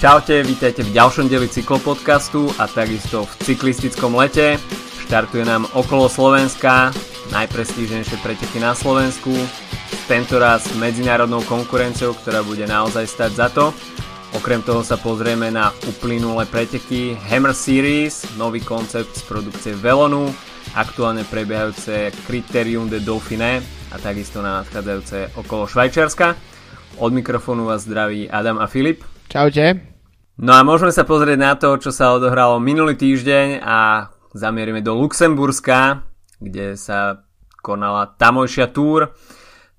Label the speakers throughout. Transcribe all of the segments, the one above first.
Speaker 1: Čaute, vítajte v ďalšom deli cyklopodcastu a takisto v cyklistickom lete. Štartuje nám okolo Slovenska, najprestížnejšie preteky na Slovensku, tentoraz medzinárodnou konkurenciou, ktorá bude naozaj stať za to. Okrem toho sa pozrieme na uplynulé preteky Hammer Series, nový koncept z produkcie Velonu, aktuálne prebiehajúce Criterium de Dauphiné a takisto na nadchádzajúce okolo Švajčiarska. Od mikrofónu vás zdraví Adam a Filip.
Speaker 2: Čaute.
Speaker 1: No a môžeme sa pozrieť na to, čo sa odohralo minulý týždeň a zamierime do Luxemburska, kde sa konala tamojšia túr.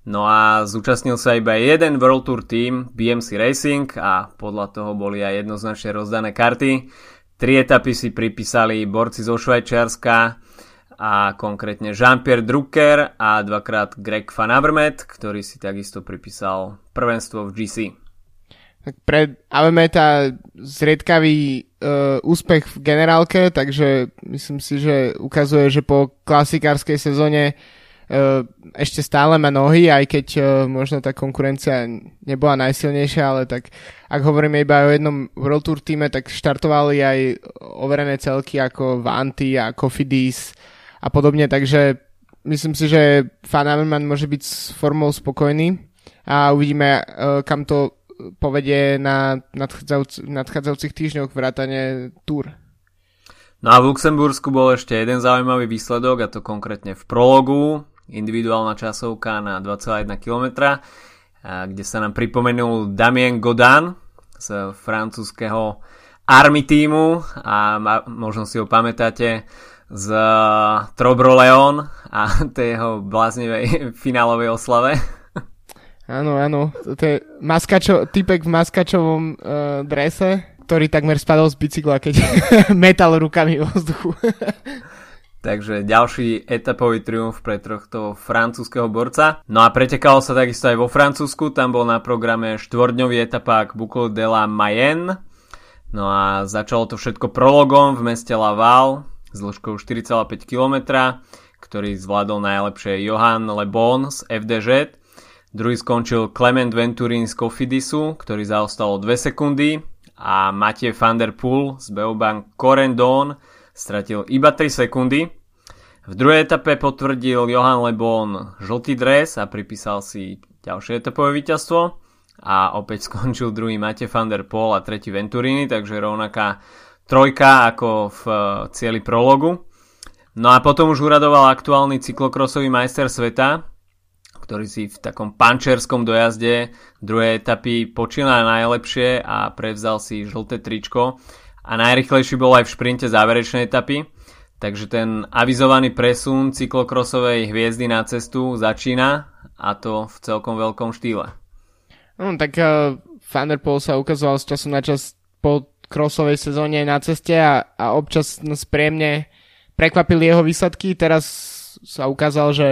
Speaker 1: No a zúčastnil sa iba jeden World Tour team BMC Racing a podľa toho boli aj jednoznačne rozdané karty. Tri etapy si pripísali borci zo Švajčiarska a konkrétne Jean-Pierre Drucker a dvakrát Greg Van Avermaet, ktorý si takisto pripísal prvenstvo v GC.
Speaker 2: Tak pre Avemeta zriedkavý uh, úspech v generálke, takže myslím si, že ukazuje, že po klasikárskej sezóne uh, ešte stále má nohy, aj keď uh, možno tá konkurencia nebola najsilnejšia, ale tak ak hovoríme iba o jednom World Tour týme, tak štartovali aj overené celky ako Vanty a Cofidis a podobne, takže myslím si, že Fan môže byť s formou spokojný a uvidíme, uh, kam to povedie na nadchádzajúc, nadchádzajúcich týždňoch vrátane túr.
Speaker 1: No a v Luxembursku bol ešte jeden zaujímavý výsledok a to konkrétne v prologu, individuálna časovka na 2,1 km, kde sa nám pripomenul Damien Godin z francúzského Army týmu a možno si ho pamätáte z Trobro Leon a tej jeho bláznivej finálovej oslave.
Speaker 2: Áno, áno. To je maskačo, typek v maskačovom uh, drese, ktorý takmer spadol z bicykla, keď metal rukami vo vzduchu.
Speaker 1: Takže ďalší etapový triumf pre tohto francúzského borca. No a pretekalo sa takisto aj vo Francúzsku, tam bol na programe štvordňový etapák Boucle de la Mayenne. No a začalo to všetko prologom v meste Laval s dĺžkou 4,5 km, ktorý zvládol najlepšie Johan Le Bon z FDŽ Druhý skončil Clement Venturin z Cofidisu, ktorý zaostal o 2 sekundy a Matej van der Poel z Beobank Corendon stratil iba 3 sekundy. V druhej etape potvrdil Johan Lebon žltý dres a pripísal si ďalšie etapové víťazstvo a opäť skončil druhý Matej van der Poel a tretí Venturini, takže rovnaká trojka ako v eh, cieli prologu. No a potom už uradoval aktuálny cyklokrosový majster sveta, ktorý si v takom pančerskom dojazde druhej etapy počil na najlepšie a prevzal si žlté tričko a najrychlejší bol aj v šprinte záverečnej etapy. Takže ten avizovaný presun cyklokrosovej hviezdy na cestu začína a to v celkom veľkom štýle.
Speaker 2: No, tak uh, Van sa ukazoval z času na čas po krosovej sezóne na ceste a, a občas nás príjemne prekvapili jeho výsledky. Teraz sa ukázal, že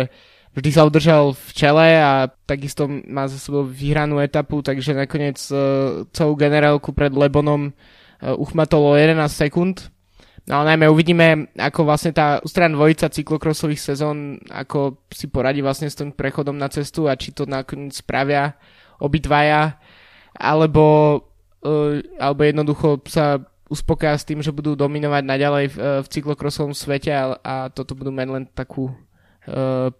Speaker 2: vždy sa udržal v čele a takisto má za sebou vyhranú etapu, takže nakoniec uh, celú generálku pred Lebonom uh, uchmatolo 11 sekúnd. No ale najmä uvidíme, ako vlastne tá ústredná dvojica cyklokrosových sezón, ako si poradí vlastne s tým prechodom na cestu a či to nakoniec spravia obidvaja, alebo, uh, alebo jednoducho sa uspokoja s tým, že budú dominovať naďalej v, v cyklokrosovom svete a, a toto budú mať len takú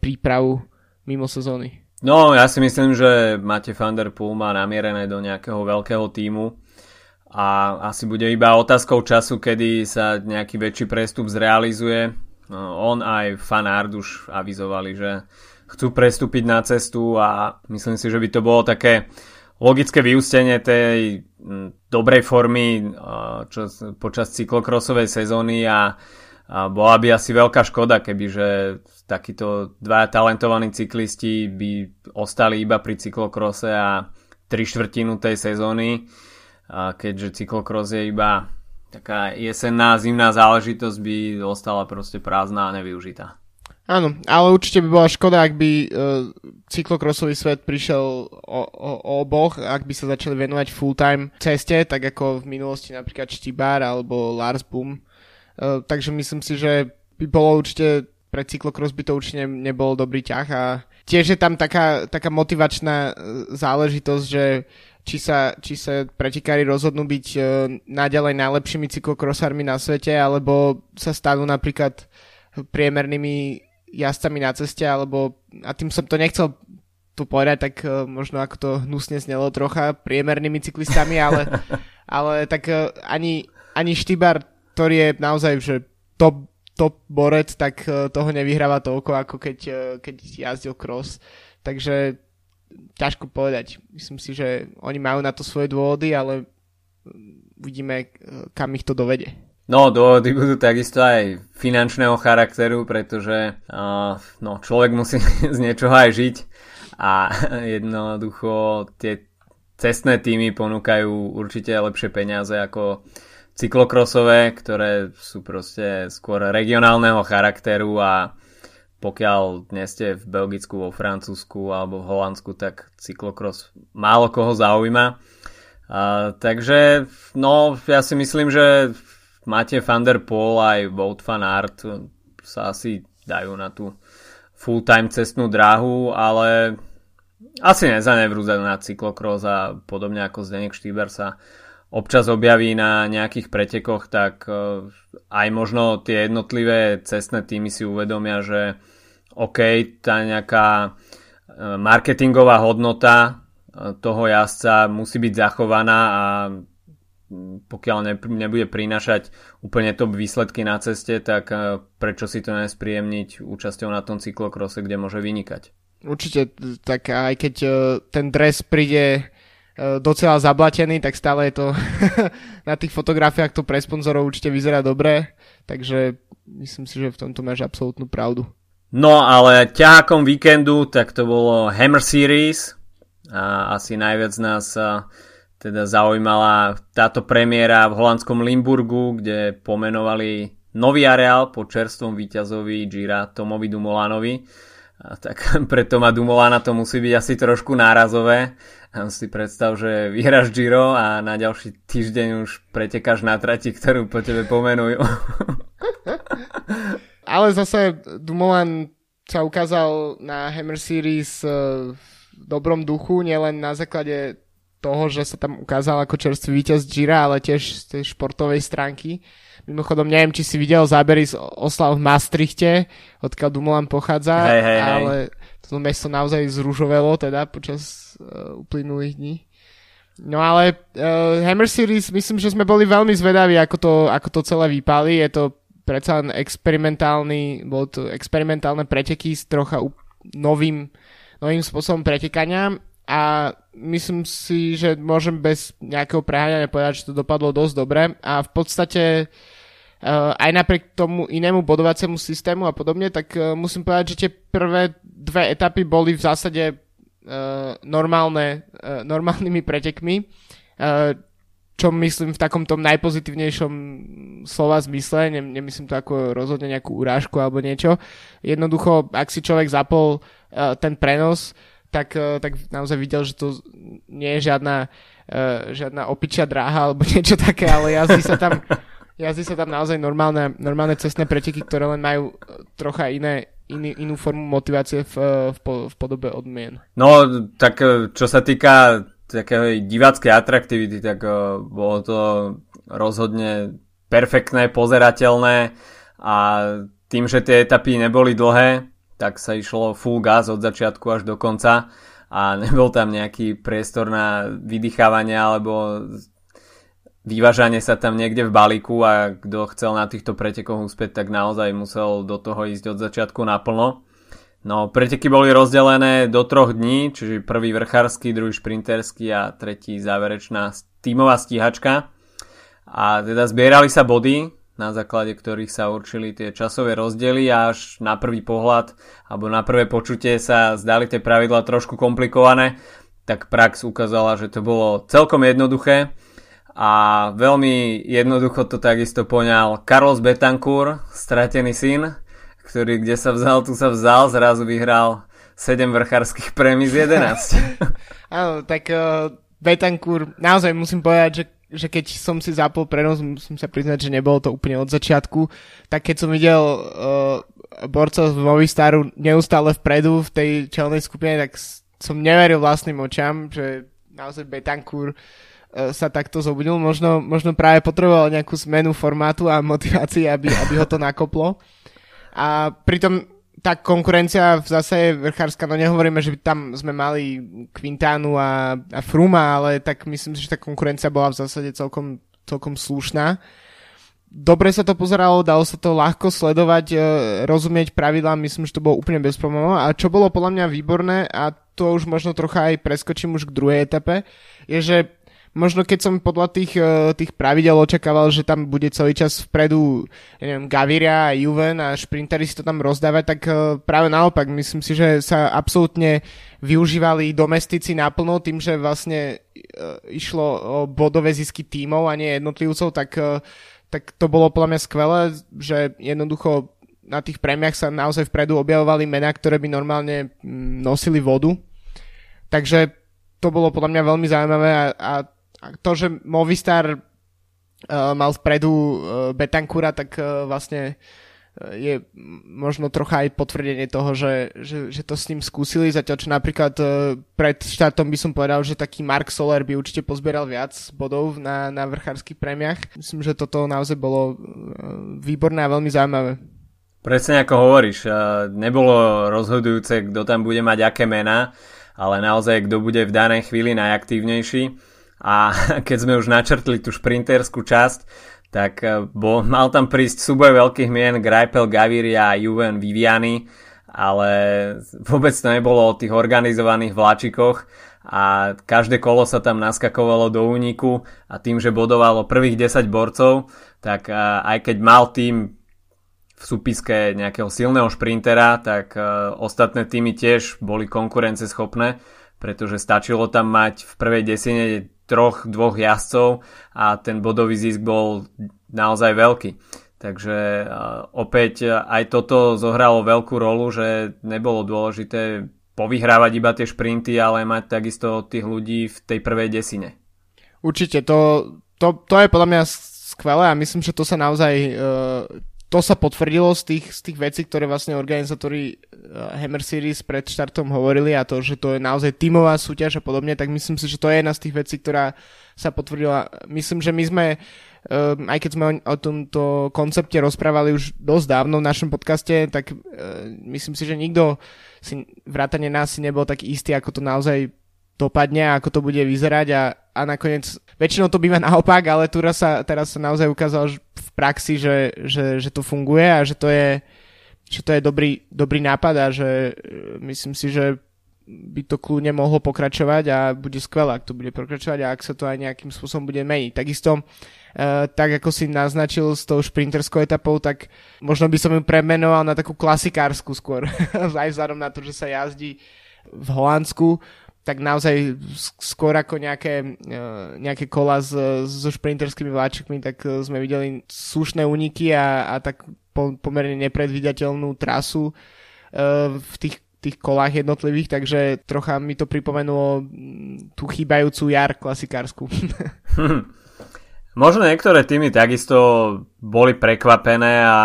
Speaker 2: prípravu mimo sezóny.
Speaker 1: No, ja si myslím, že Mate van der má namierené do nejakého veľkého týmu a asi bude iba otázkou času, kedy sa nejaký väčší prestup zrealizuje. No, on aj Fanard už avizovali, že chcú prestúpiť na cestu a myslím si, že by to bolo také logické vyústenie tej dobrej formy eh, čo, počas cyklokrosovej sezóny a a bola by asi veľká škoda, keby že takíto dva talentovaní cyklisti by ostali iba pri cyklokrose a tri štvrtinu tej sezóny, a keďže cyklokros je iba taká jesenná, zimná záležitosť by ostala proste prázdna a nevyužitá.
Speaker 2: Áno, ale určite by bola škoda, ak by uh, cyklokrosový svet prišiel o, o, o oboch, ak by sa začali venovať full-time ceste, tak ako v minulosti napríklad Štibár alebo Lars Boom takže myslím si, že by bolo určite pre cyklokros by to určite nebol dobrý ťah a tiež je tam taká, taká motivačná záležitosť, že či sa, či sa pretekári rozhodnú byť uh, naďalej najlepšími cyklokrosármi na svete, alebo sa stanú napríklad priemernými jazdcami na ceste, alebo, a tým som to nechcel tu povedať, tak uh, možno ako to hnusne znelo trocha, priemernými cyklistami, ale, ale tak uh, ani, ani Štýbar, ktorý je naozaj že top, top borec, tak uh, toho nevyhráva toľko, ako keď, uh, keď jazdil cross. Takže ťažko povedať. Myslím si, že oni majú na to svoje dôvody, ale uvidíme, kam ich to dovede.
Speaker 1: No, dôvody budú takisto aj finančného charakteru, pretože uh, no, človek musí z niečoho aj žiť a jednoducho tie cestné týmy ponúkajú určite lepšie peniaze ako cyklokrosové, ktoré sú proste skôr regionálneho charakteru a pokiaľ dnes ste v Belgicku, vo Francúzsku alebo v Holandsku, tak cyklokros málo koho zaujíma. Uh, takže, no, ja si myslím, že máte Van der Poel aj Wout van Aert sa asi dajú na tú full-time cestnú dráhu, ale asi nezanevrú na cyklokros a podobne ako Zdenek Štýber sa občas objaví na nejakých pretekoch, tak aj možno tie jednotlivé cestné týmy si uvedomia, že OK, tá nejaká e, marketingová hodnota e, toho jazdca musí byť zachovaná a pokiaľ ne, nebude prinášať úplne top výsledky na ceste, tak e, prečo si to nespríjemniť účasťou na tom cyklokrose, kde môže vynikať.
Speaker 2: Určite, tak aj keď ten dres príde docela zablatený, tak stále je to na tých fotografiách to pre sponzorov určite vyzerá dobre, takže myslím si, že v tomto máš absolútnu pravdu.
Speaker 1: No ale ťahákom víkendu tak to bolo Hammer Series a asi najviac nás teda zaujímala táto premiéra v holandskom Limburgu, kde pomenovali nový areál po čerstvom víťazovi Gira Tomovi Dumolanovi. A tak pre Toma Dumolana to musí byť asi trošku nárazové. A si predstav, že vyhráš Giro a na ďalší týždeň už pretekáš na trati, ktorú po tebe pomenujú.
Speaker 2: ale zase Dumoulin sa ukázal na Hammer Series e, v dobrom duchu, nielen na základe toho, že sa tam ukázal ako čerstvý víťaz Gira, ale tiež z tej športovej stránky. Mimochodom, neviem, či si videl zábery z oslav v Maastrichte, odkiaľ Dumoulin pochádza,
Speaker 1: hey, hey,
Speaker 2: ale to mesto naozaj zružovelo teda počas uh, uplynulých dní. No ale uh, Hammer Series, myslím, že sme boli veľmi zvedaví, ako to, ako to celé vypali. Je to predsa len experimentálny, bolo to experimentálne preteky s trocha novým, novým spôsobom pretekania a myslím si, že môžem bez nejakého preháňania povedať, že to dopadlo dosť dobre a v podstate uh, aj napriek tomu inému bodovaciemu systému a podobne, tak uh, musím povedať, že tie prvé dve etapy boli v zásade uh, normálne, normálnymi pretekmi. Čo myslím v takom tom najpozitívnejšom slova zmysle, ne, nemyslím to ako rozhodne nejakú urážku alebo niečo. Jednoducho, ak si človek zapol uh, ten prenos, tak, uh, tak naozaj videl, že to nie je žiadna, uh, žiadna opičia dráha alebo niečo také, ale jazdí sa tam, jazdí sa tam naozaj normálne, normálne cestné preteky, ktoré len majú trocha iné, iný, inú formu motivácie v, v, v podobe odmien.
Speaker 1: No, tak čo sa týka takej diváckej atraktivity, tak bolo to rozhodne perfektné, pozerateľné a tým, že tie etapy neboli dlhé, tak sa išlo full gas od začiatku až do konca a nebol tam nejaký priestor na vydýchávanie alebo vyvážanie sa tam niekde v balíku a kto chcel na týchto pretekoch uspieť, tak naozaj musel do toho ísť od začiatku naplno. No, preteky boli rozdelené do troch dní, čiže prvý vrchársky, druhý šprinterský a tretí záverečná tímová stíhačka. A teda zbierali sa body, na základe ktorých sa určili tie časové rozdiely a až na prvý pohľad alebo na prvé počutie sa zdali tie pravidla trošku komplikované, tak prax ukázala, že to bolo celkom jednoduché a veľmi jednoducho to takisto poňal Carlos Betancourt, stratený syn, ktorý kde sa vzal, tu sa vzal, zrazu vyhral 7 vrchárskych prémií z 11.
Speaker 2: Áno, tak uh, Betancourt, naozaj musím povedať, že že keď som si zapol prenos, musím sa priznať, že nebolo to úplne od začiatku, tak keď som videl uh, borcov z Movistaru neustále vpredu v tej čelnej skupine, tak som neveril vlastným očam, že naozaj Betancourt uh, sa takto zobudil. Možno, možno práve potreboval nejakú zmenu formátu a motivácii, aby, aby ho to nakoplo. A pritom tá konkurencia v zase vrchárska, no nehovoríme, že by tam sme mali Quintánu a, a Fruma, ale tak myslím si, že tá konkurencia bola v zásade celkom, celkom slušná. Dobre sa to pozeralo, dalo sa to ľahko sledovať, e, rozumieť pravidlám, myslím, že to bolo úplne bez problémov. A čo bolo podľa mňa výborné, a to už možno trocha aj preskočím už k druhej etape, je, že možno keď som podľa tých, eh, tých pravidel očakával, že tam bude celý čas vpredu ja neviem, Gaviria Juven a šprinteri si to tam rozdávať, tak eh, práve naopak, myslím si, že sa absolútne využívali domestici naplno tým, že vlastne eh, išlo o bodové zisky tímov a nie jednotlivcov, tak, tak to bolo podľa mňa skvelé, že jednoducho na tých prémiach sa naozaj vpredu objavovali mená, ktoré by normálne mm, nosili vodu. Takže to bolo podľa mňa veľmi zaujímavé a, a to, že Movistar uh, mal vpredu uh, Betancura, tak uh, vlastne uh, je možno trocha aj potvrdenie toho, že, že, že to s ním skúsili, zatiaľ čo napríklad uh, pred štartom by som povedal, že taký Mark Soler by určite pozbieral viac bodov na, na vrchárskych prémiach. Myslím, že toto naozaj bolo uh, výborné a veľmi zaujímavé.
Speaker 1: Presne ako hovoríš, nebolo rozhodujúce, kto tam bude mať aké mená, ale naozaj kto bude v danej chvíli najaktívnejší a keď sme už načrtli tú šprinterskú časť, tak eh, bol, mal tam prísť súboj veľkých mien Greipel, Gaviria a Juven Viviani, ale vôbec to nebolo o tých organizovaných vláčikoch a každé kolo sa tam naskakovalo do úniku a tým, že bodovalo prvých 10 borcov, tak eh, aj keď mal tým v súpiske nejakého silného šprintera, tak uh, ostatné týmy tiež boli konkurenceschopné, pretože stačilo tam mať v prvej desine troch, dvoch jazdcov a ten bodový zisk bol naozaj veľký. Takže opäť aj toto zohralo veľkú rolu, že nebolo dôležité povyhrávať iba tie šprinty, ale mať takisto tých ľudí v tej prvej desine.
Speaker 2: Určite, to, to, to je podľa mňa skvelé a myslím, že to sa naozaj to sa potvrdilo z tých, z tých vecí, ktoré vlastne organizátori uh, Hammer Series pred štartom hovorili a to, že to je naozaj tímová súťaž a podobne, tak myslím si, že to je jedna z tých vecí, ktorá sa potvrdila. Myslím, že my sme, uh, aj keď sme o, tomto koncepte rozprávali už dosť dávno v našom podcaste, tak uh, myslím si, že nikto si vrátane nás si nebol tak istý, ako to naozaj dopadne ako to bude vyzerať a, a nakoniec, väčšinou to býva naopak, ale teraz sa, teraz sa naozaj ukázalo v praxi, že, že, že to funguje a že to je, že to je dobrý, dobrý nápad a že e, myslím si, že by to kľudne mohlo pokračovať a bude skvelé, ak to bude pokračovať a ak sa to aj nejakým spôsobom bude meniť. Takisto, uh, tak ako si naznačil s tou šprinterskou etapou, tak možno by som ju premenoval na takú klasikársku skôr. aj vzhľadom na to, že sa jazdí v Holandsku tak naozaj skôr ako nejaké, e, nejaké kola s, so šprinterskými vláčikmi, tak e, sme videli slušné úniky a, a tak po, pomerne nepredvídateľnú trasu uh, v tých, tých kolách jednotlivých, takže trocha mi to pripomenulo tú chýbajúcu jar klasikársku.
Speaker 1: Možno niektoré týmy takisto boli prekvapené a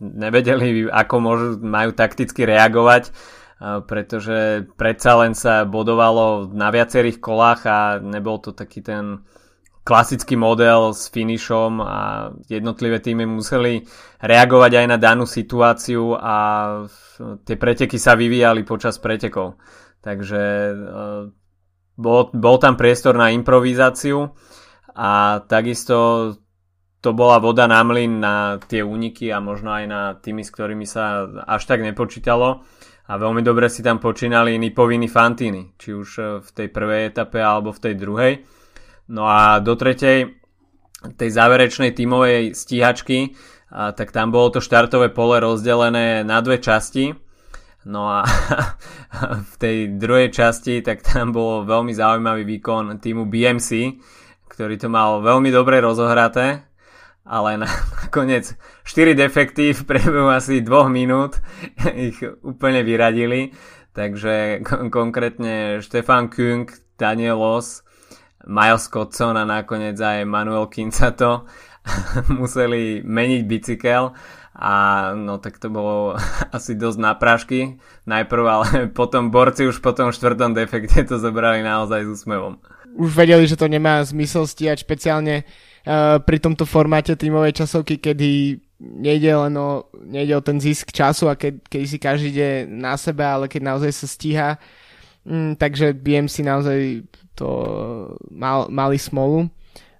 Speaker 1: nevedeli, ako môžu, majú takticky reagovať pretože predsa len sa bodovalo na viacerých kolách a nebol to taký ten klasický model s finišom a jednotlivé týmy museli reagovať aj na danú situáciu a tie preteky sa vyvíjali počas pretekov. Takže e, bol, bol tam priestor na improvizáciu a takisto to bola voda na mlyn na tie úniky a možno aj na tými, s ktorými sa až tak nepočítalo a veľmi dobre si tam počínali Nipoviny Fantini, či už e, v tej prvej etape alebo v tej druhej. No a do tretej, tej záverečnej tímovej stíhačky, a tak tam bolo to štartové pole rozdelené na dve časti. No a v tej druhej časti, tak tam bol veľmi zaujímavý výkon týmu BMC, ktorý to mal veľmi dobre rozohraté ale nakoniec 4 defekty v priebehu asi 2 minút ich úplne vyradili, takže kon- konkrétne Stefan Küng, Danielos Miles Cotson a nakoniec aj Manuel Kincato museli meniť bicykel. A no tak to bolo asi dosť na prášky. Najprv, ale potom borci už po tom štvrtom defekte to zobrali naozaj s úsmevom.
Speaker 2: Už vedeli, že to nemá zmysel stíhať špeciálne pri tomto formáte tímovej časovky, kedy nejde len o, nejde o ten zisk času a keď, keď si každý ide na sebe, ale keď naozaj sa stíha. Mm, takže BMC naozaj to mal, mali smolu.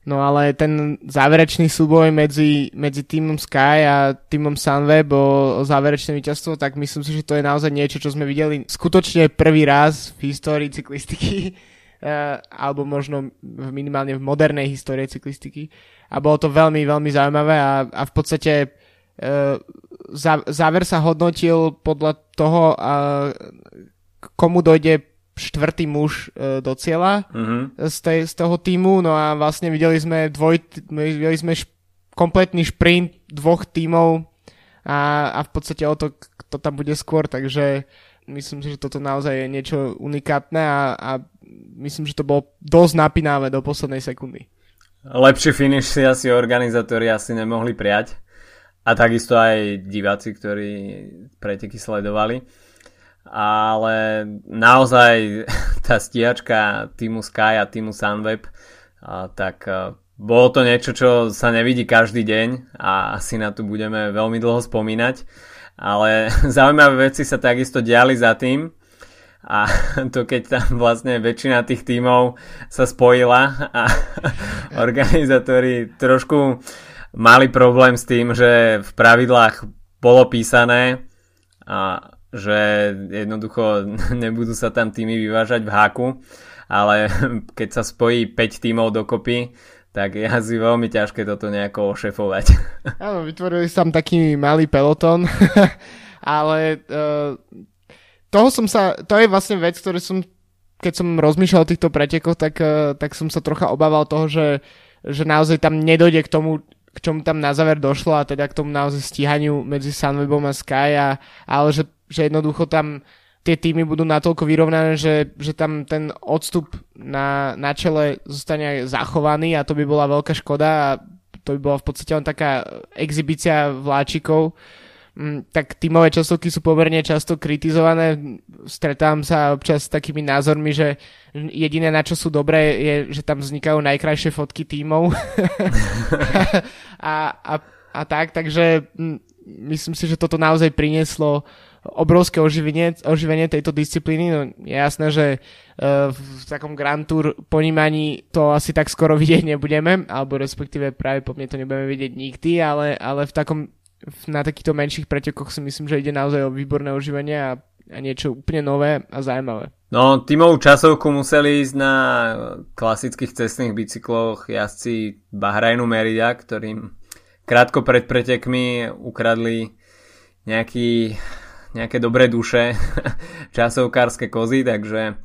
Speaker 2: No ale ten záverečný súboj medzi, medzi týmom Sky a týmom Sunweb o, o záverečné víťazstvo, tak myslím si, že to je naozaj niečo, čo sme videli skutočne prvý raz v histórii cyklistiky, alebo možno minimálne v modernej histórii cyklistiky. A bolo to veľmi, veľmi zaujímavé a, a v podstate uh, záver sa hodnotil podľa toho, uh, komu dojde štvrtý muž do cieľa mm-hmm. z, tej, z toho týmu, no a vlastne videli sme dvoj, videli sme š, kompletný šprint dvoch tímov a, a v podstate o to, kto tam bude skôr, takže myslím si, že toto naozaj je niečo unikátne a, a myslím, že to bolo dosť napínavé do poslednej sekundy.
Speaker 1: Lepší finish si asi organizátori asi nemohli prijať. A takisto aj diváci, ktorí preteky sledovali. Ale naozaj tá stíhačka týmu Sky a týmu Sunweb, a, tak a, bolo to niečo, čo sa nevidí každý deň a asi na to budeme veľmi dlho spomínať, ale zaujímavé veci sa takisto diali za tým. A to keď tam vlastne väčšina tých tímov sa spojila a organizátori trošku mali problém s tým, že v pravidlách bolo písané a že jednoducho nebudú sa tam týmy vyvážať v háku, ale keď sa spojí 5 tímov dokopy, tak je asi veľmi ťažké toto nejako ošefovať.
Speaker 2: Áno, vytvorili sa tam taký malý peloton, ale uh, toho som sa, to je vlastne vec, ktorú som, keď som rozmýšľal o týchto pretekoch, tak, uh, tak som sa trocha obával toho, že, že naozaj tam nedojde k tomu, k čomu tam na záver došlo a teda k tomu naozaj stíhaniu medzi Sunwebom a Sky, a, ale že že jednoducho tam tie týmy budú natoľko vyrovnané, že, že tam ten odstup na, na čele zostane zachovaný a to by bola veľká škoda a to by bola v podstate len taká exibícia vláčikov. Mm, tak tímové časovky sú pomerne často kritizované. Stretám sa občas s takými názormi, že jediné na čo sú dobré je, že tam vznikajú najkrajšie fotky tímov. a, a, a tak, takže mm, myslím si, že toto naozaj prinieslo uh, obrovské oživenie, oživenie tejto disciplíny. No, je jasné, že uh, v takom Grand Tour ponímaní to asi tak skoro vidieť nebudeme, alebo respektíve práve po mne to nebudeme vidieť nikdy, ale, ale v takom, na takýchto menších pretekoch si myslím, že ide naozaj o výborné oživenie a, a niečo úplne nové a zaujímavé.
Speaker 1: No, tímovú časovku museli ísť na klasických cestných bicykloch jazdci Bahrajnu Merida, ktorým krátko pred pretekmi ukradli nejaký nejaké dobré duše, časovkárske kozy, takže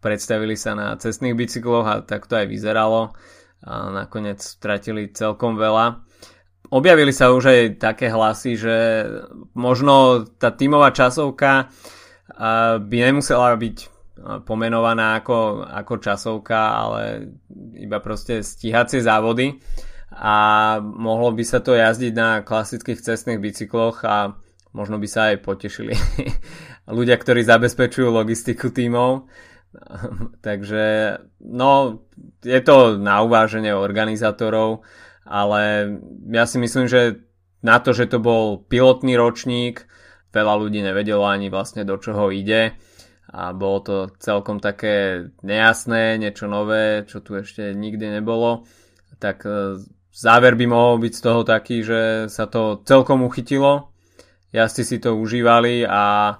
Speaker 1: predstavili sa na cestných bicykloch a tak to aj vyzeralo. A nakoniec stratili celkom veľa. Objavili sa už aj také hlasy, že možno tá tímová časovka by nemusela byť pomenovaná ako, ako časovka, ale iba proste stíhacie závody a mohlo by sa to jazdiť na klasických cestných bicykloch a možno by sa aj potešili ľudia, ktorí zabezpečujú logistiku tímov. Takže no, je to na uváženie organizátorov, ale ja si myslím, že na to, že to bol pilotný ročník, veľa ľudí nevedelo ani vlastne do čoho ide. A bolo to celkom také nejasné, niečo nové, čo tu ešte nikdy nebolo, tak e, záver by mohol byť z toho taký, že sa to celkom uchytilo jazdci si to užívali a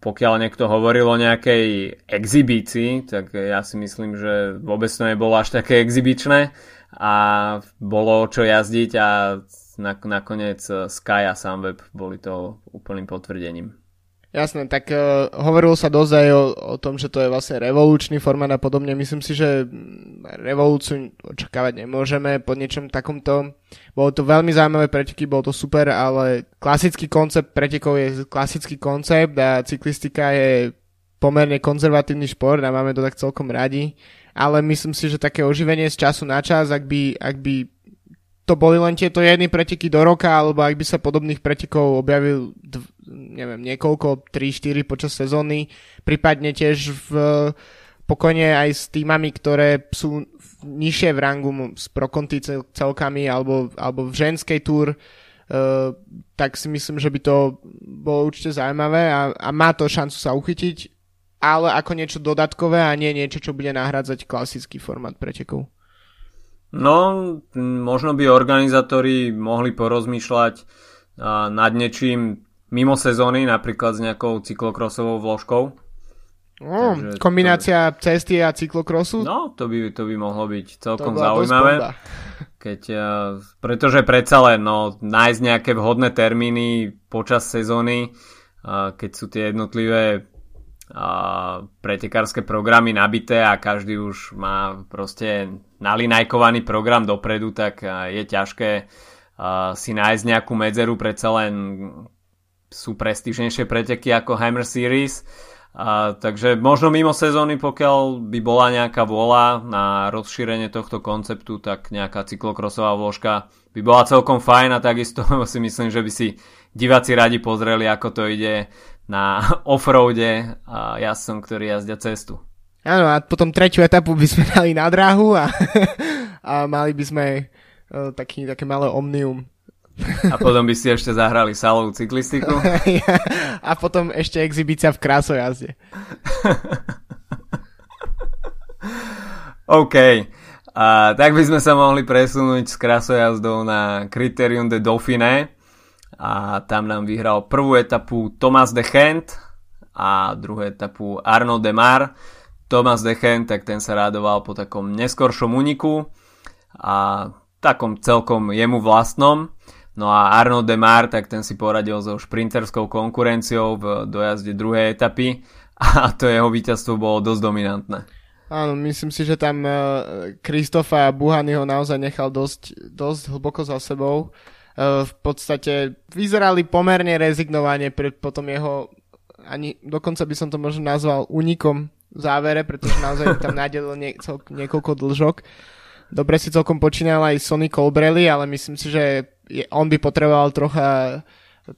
Speaker 1: pokiaľ niekto hovoril o nejakej exibícii, tak ja si myslím, že vôbec to nebolo až také exibičné a bolo čo jazdiť a nakoniec Sky a Sunweb boli to úplným potvrdením.
Speaker 2: Jasné, tak uh, hovorilo sa dosť aj o, o tom, že to je vlastne revolučný formát a podobne. Myslím si, že revolúciu očakávať nemôžeme po niečom takomto. Bolo to veľmi zaujímavé preteky, bolo to super, ale klasický koncept pretekov je klasický koncept a cyklistika je pomerne konzervatívny šport a máme to tak celkom radi. ale myslím si, že také oživenie z času na čas, ak by, ak by to boli len tieto jedny preteky do roka, alebo ak by sa podobných pretekov objavil dv, neviem, niekoľko, 3-4 počas sezóny, prípadne tiež v pokojne aj s týmami, ktoré sú nižšie v rangu s prokonty celkami alebo, alebo v ženskej túr, uh, tak si myslím, že by to bolo určite zaujímavé a, a má to šancu sa uchytiť, ale ako niečo dodatkové a nie niečo, čo bude nahradzať klasický formát pretekov.
Speaker 1: No, možno by organizátori mohli porozmýšľať uh, nad niečím mimo sezóny, napríklad s nejakou cyklokrosovou vložkou,
Speaker 2: No, kombinácia to... cesty a cyklokrosu?
Speaker 1: No, to by, to by mohlo byť celkom zaujímavé. Keď, uh, pretože predsa len no, nájsť nejaké vhodné termíny počas sezóny, uh, keď sú tie jednotlivé pretekárske programy nabité a každý už má proste nalinajkovaný program dopredu, tak je ťažké si nájsť nejakú medzeru, predsa len sú prestížnejšie preteky ako Hammer Series. A, takže možno mimo sezóny, pokiaľ by bola nejaká vôľa na rozšírenie tohto konceptu, tak nejaká cyklokrosová vložka by bola celkom fajn. A takisto si myslím, že by si diváci radi pozreli, ako to ide na offroade a jazdcom, ktorí jazdia cestu.
Speaker 2: Áno, a potom tretiu etapu by sme dali na dráhu a, a mali by sme uh, taký, také malé omnium
Speaker 1: a potom by si ešte zahrali salovú cyklistiku.
Speaker 2: a potom ešte exibícia v krásojazde.
Speaker 1: OK. A tak by sme sa mohli presunúť s krasojazdou na Criterium de Dauphiné. A tam nám vyhral prvú etapu Thomas de Gent a druhú etapu Arnaud de Mar. Thomas de Gent, tak ten sa rádoval po takom neskoršom úniku a takom celkom jemu vlastnom. No a Arno Demar, tak ten si poradil so šprinterskou konkurenciou v dojazde druhej etapy a to jeho víťazstvo bolo dosť dominantné.
Speaker 2: Áno, myslím si, že tam Kristofa uh, Buhany ho naozaj nechal dosť, dosť hlboko za sebou. Uh, v podstate vyzerali pomerne rezignovanie pred potom jeho, ani dokonca by som to možno nazval únikom v závere, pretože naozaj tam nadelil nie, niekoľko dlžok. Dobre si celkom počínal aj Sonny Colbrelli, ale myslím si, že je, on by potreboval trocha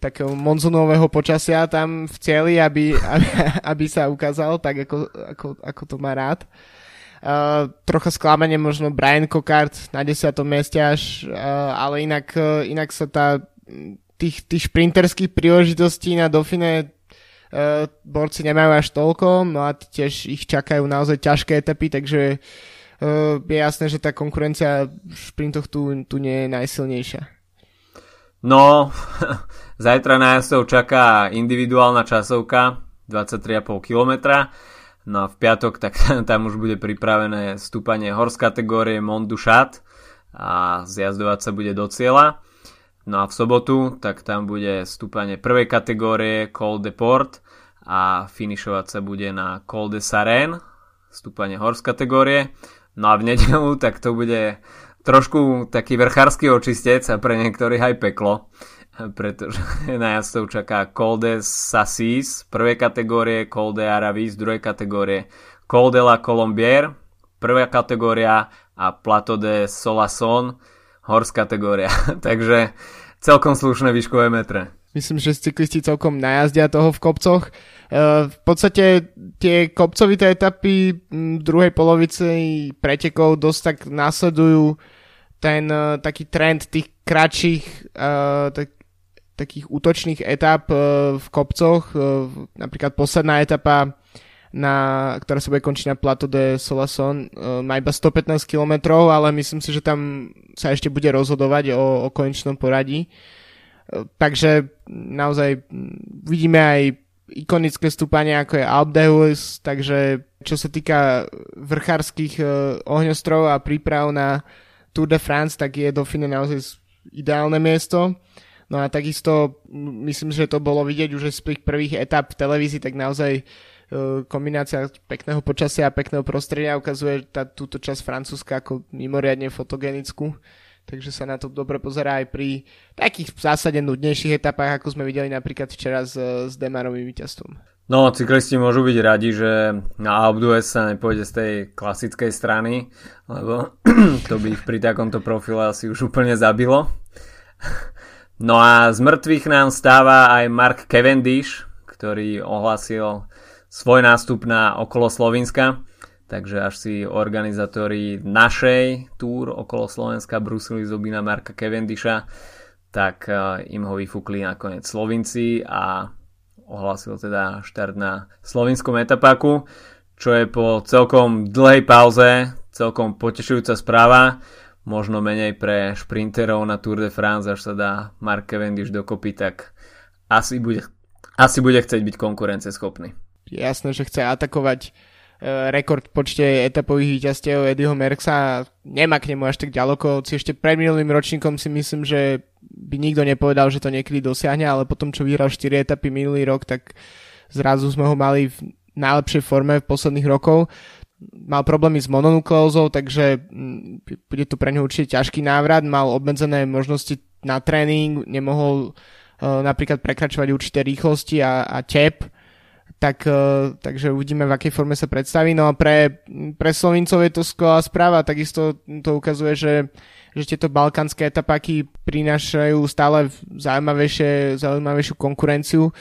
Speaker 2: takého monzunového počasia tam v cieli, aby, aby, aby sa ukázal tak, ako, ako, ako to má rád. Uh, trocha sklamanie možno Brian Cockart na 10. mieste až, uh, ale inak, uh, inak sa tá tých, tých šprinterských príležitostí na Dauphine uh, borci nemajú až toľko, no a tiež ich čakajú naozaj ťažké etapy, takže uh, je jasné, že tá konkurencia v šprintoch tu, tu nie je najsilnejšia.
Speaker 1: No, zajtra na jazdcov čaká individuálna časovka 23,5 km. No a v piatok tak tam už bude pripravené stúpanie hors kategórie Mont a zjazdovať sa bude do cieľa. No a v sobotu tak tam bude stúpanie prvej kategórie Col de Port a finišovať sa bude na Col de Saren, stúpanie hors kategórie. No a v nedelu tak to bude trošku taký vrchársky očistec a pre niektorých aj peklo, pretože na jazdcov čaká Col de Sassis, prvej kategórie, Col de Aravis, druhej kategórie, Col de la Colombier, prvá kategória a Plato de Solason, hors kategória. Takže celkom slušné výškové metre.
Speaker 2: Myslím, že cyklisti celkom najazdia toho v kopcoch. E, v podstate tie kopcovité etapy druhej polovici pretekov dosť tak následujú ten uh, taký trend tých kratších uh, tak, takých útočných etap uh, v kopcoch, uh, napríklad posledná etapa na, ktorá sa bude končiť na Plato de Solason, uh, má iba 115 km, ale myslím si, že tam sa ešte bude rozhodovať o, o konečnom poradí. Takže naozaj vidíme aj ikonické stúpanie ako je Alp d'Huez, takže čo sa týka vrchárskych ohňostrov a príprav na Tour de France, tak je Dauphine naozaj ideálne miesto. No a takisto myslím, že to bolo vidieť už z tých prvých etap v televízii, tak naozaj e, kombinácia pekného počasia a pekného prostredia ukazuje tá, túto časť Francúzska ako mimoriadne fotogenickú. Takže sa na to dobre pozerá aj pri takých v zásade nudnejších etapách, ako sme videli napríklad včera s, s Demarovým víťazstvom.
Speaker 1: No, cyklisti môžu byť radi, že na Alpe sa nepôjde z tej klasickej strany, lebo to by ich pri takomto profile asi už úplne zabilo. No a z mŕtvych nám stáva aj Mark Cavendish, ktorý ohlasil svoj nástup na okolo Slovenska, takže až si organizátori našej túr okolo Slovenska brusili zuby Marka Cavendisha, tak eh, im ho vyfúkli nakoniec Slovinci a ohlásil teda štart na slovinskom etapáku, čo je po celkom dlhej pauze celkom potešujúca správa. Možno menej pre šprinterov na Tour de France, až sa dá Mark Cavendish dokopy, tak asi bude, asi bude chcieť byť konkurenceschopný.
Speaker 2: Jasné, že chce atakovať e, rekord počte etapových víťazstiev Eddieho Merksa nemá k nemu až tak ďaleko, si ešte pred minulým ročníkom si myslím, že by nikto nepovedal, že to niekedy dosiahne, ale potom, čo vyhral 4 etapy minulý rok, tak zrazu sme ho mali v najlepšej forme v posledných rokov. Mal problémy s mononukleózou, takže mm, bude tu pre neho určite ťažký návrat. Mal obmedzené možnosti na tréning, nemohol uh, napríklad prekračovať určité rýchlosti a, a tep, tak, uh, takže uvidíme, v akej forme sa predstaví. No a pre, pre Slovincov je to skvelá správa, takisto to ukazuje, že že tieto balkánske etapáky prinášajú stále zaujímavejšie, zaujímavejšiu konkurenciu,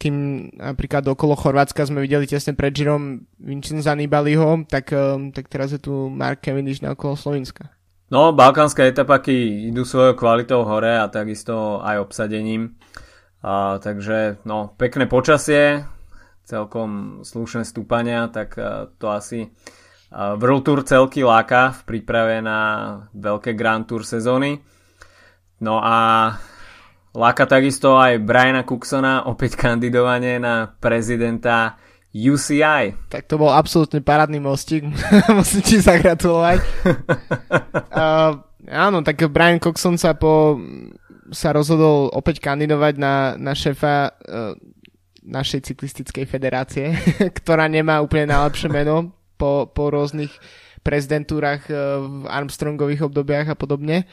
Speaker 2: kým napríklad okolo Chorvátska sme videli tesne pred Žirom Vincenza Nibaliho, tak, eh, tak teraz je tu Mark Cavendish na okolo Slovenska.
Speaker 1: No, balkánske etapaky idú svojou kvalitou hore a takisto aj obsadením. A, takže no, pekné počasie, celkom slušné stúpania, tak a, eh, to asi World Tour celky láka v príprave na veľké Grand Tour sezóny. No a láka takisto aj Briana Cooksona opäť kandidovanie na prezidenta UCI.
Speaker 2: Tak to bol absolútne parádny mostík, musím ti zagratulovať. uh, áno, tak Brian Cookson sa po sa rozhodol opäť kandidovať na, na šéfa uh, našej cyklistickej federácie, ktorá nemá úplne najlepšie meno po, po rôznych prezidentúrach eh, v Armstrongových obdobiach a podobne.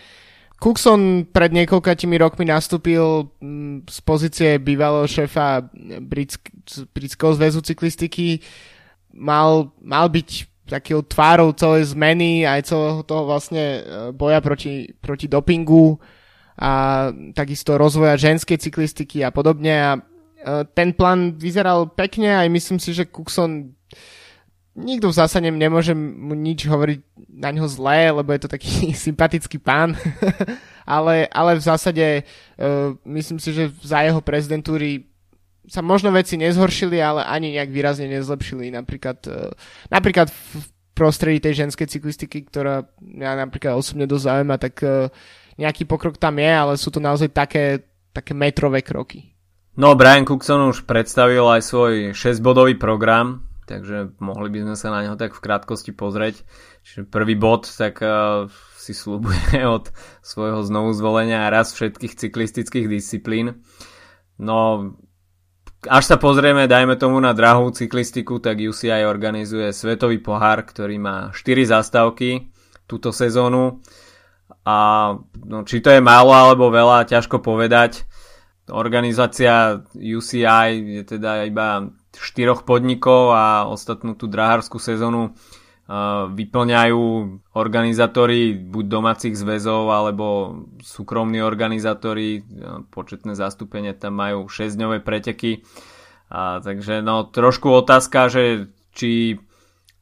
Speaker 2: Cookson pred niekoľkatými rokmi nastúpil mm, z pozície bývalého šéfa Britsk- Britského zväzu cyklistiky. Mal, mal byť takého tvárou celej zmeny aj celého toho vlastne eh, boja proti, proti dopingu a takisto rozvoja ženskej cyklistiky a podobne a eh, ten plán vyzeral pekne aj myslím si, že Cookson nikto v zásade nemôže mu nič hovoriť na ňo zlé, lebo je to taký sympatický pán. ale, ale v zásade uh, myslím si, že za jeho prezidentúry sa možno veci nezhoršili, ale ani nejak výrazne nezlepšili. Napríklad, uh, napríklad v prostredí tej ženskej cyklistiky, ktorá ja napríklad osobne dosť zaujíma, tak uh, nejaký pokrok tam je, ale sú to naozaj také, také metrové kroky.
Speaker 1: No, Brian Cookson už predstavil aj svoj 6-bodový program, takže mohli by sme sa na neho tak v krátkosti pozrieť. Čiže prvý bod, tak uh, si slúbuje od svojho znovu zvolenia raz všetkých cyklistických disciplín. No, až sa pozrieme, dajme tomu na drahú cyklistiku, tak UCI organizuje Svetový pohár, ktorý má 4 zastávky túto sezónu. A no, či to je málo alebo veľa, ťažko povedať. Organizácia UCI je teda iba štyroch podnikov a ostatnú tú drahárskú sezónu uh, vyplňajú organizátori buď domácich zväzov alebo súkromní organizátori, uh, početné zastúpenie tam majú 6-dňové preteky. A, takže no trošku otázka, že či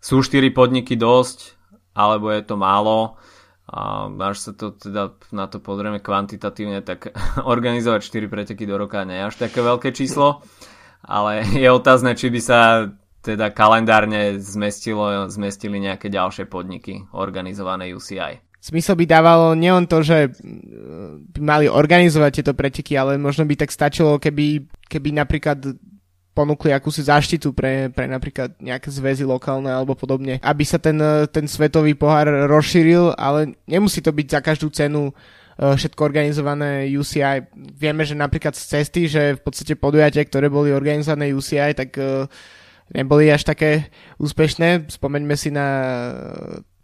Speaker 1: sú 4 podniky dosť, alebo je to málo. A až sa to teda na to pozrieme kvantitatívne, tak organizovať 4 preteky do roka nie je až také veľké číslo ale je otázne, či by sa teda kalendárne zmestilo, zmestili nejaké ďalšie podniky organizované UCI.
Speaker 2: Smysl by dávalo nielen to, že by mali organizovať tieto preteky, ale možno by tak stačilo, keby, keby napríklad ponúkli akúsi záštitu pre, pre napríklad nejaké zväzy lokálne alebo podobne, aby sa ten, ten svetový pohár rozšíril, ale nemusí to byť za každú cenu Eh, všetko organizované UCI. Vieme, že napríklad z cesty, že v podstate podujatia, ktoré boli organizované UCI, tak eh, neboli až také úspešné. Spomeňme si na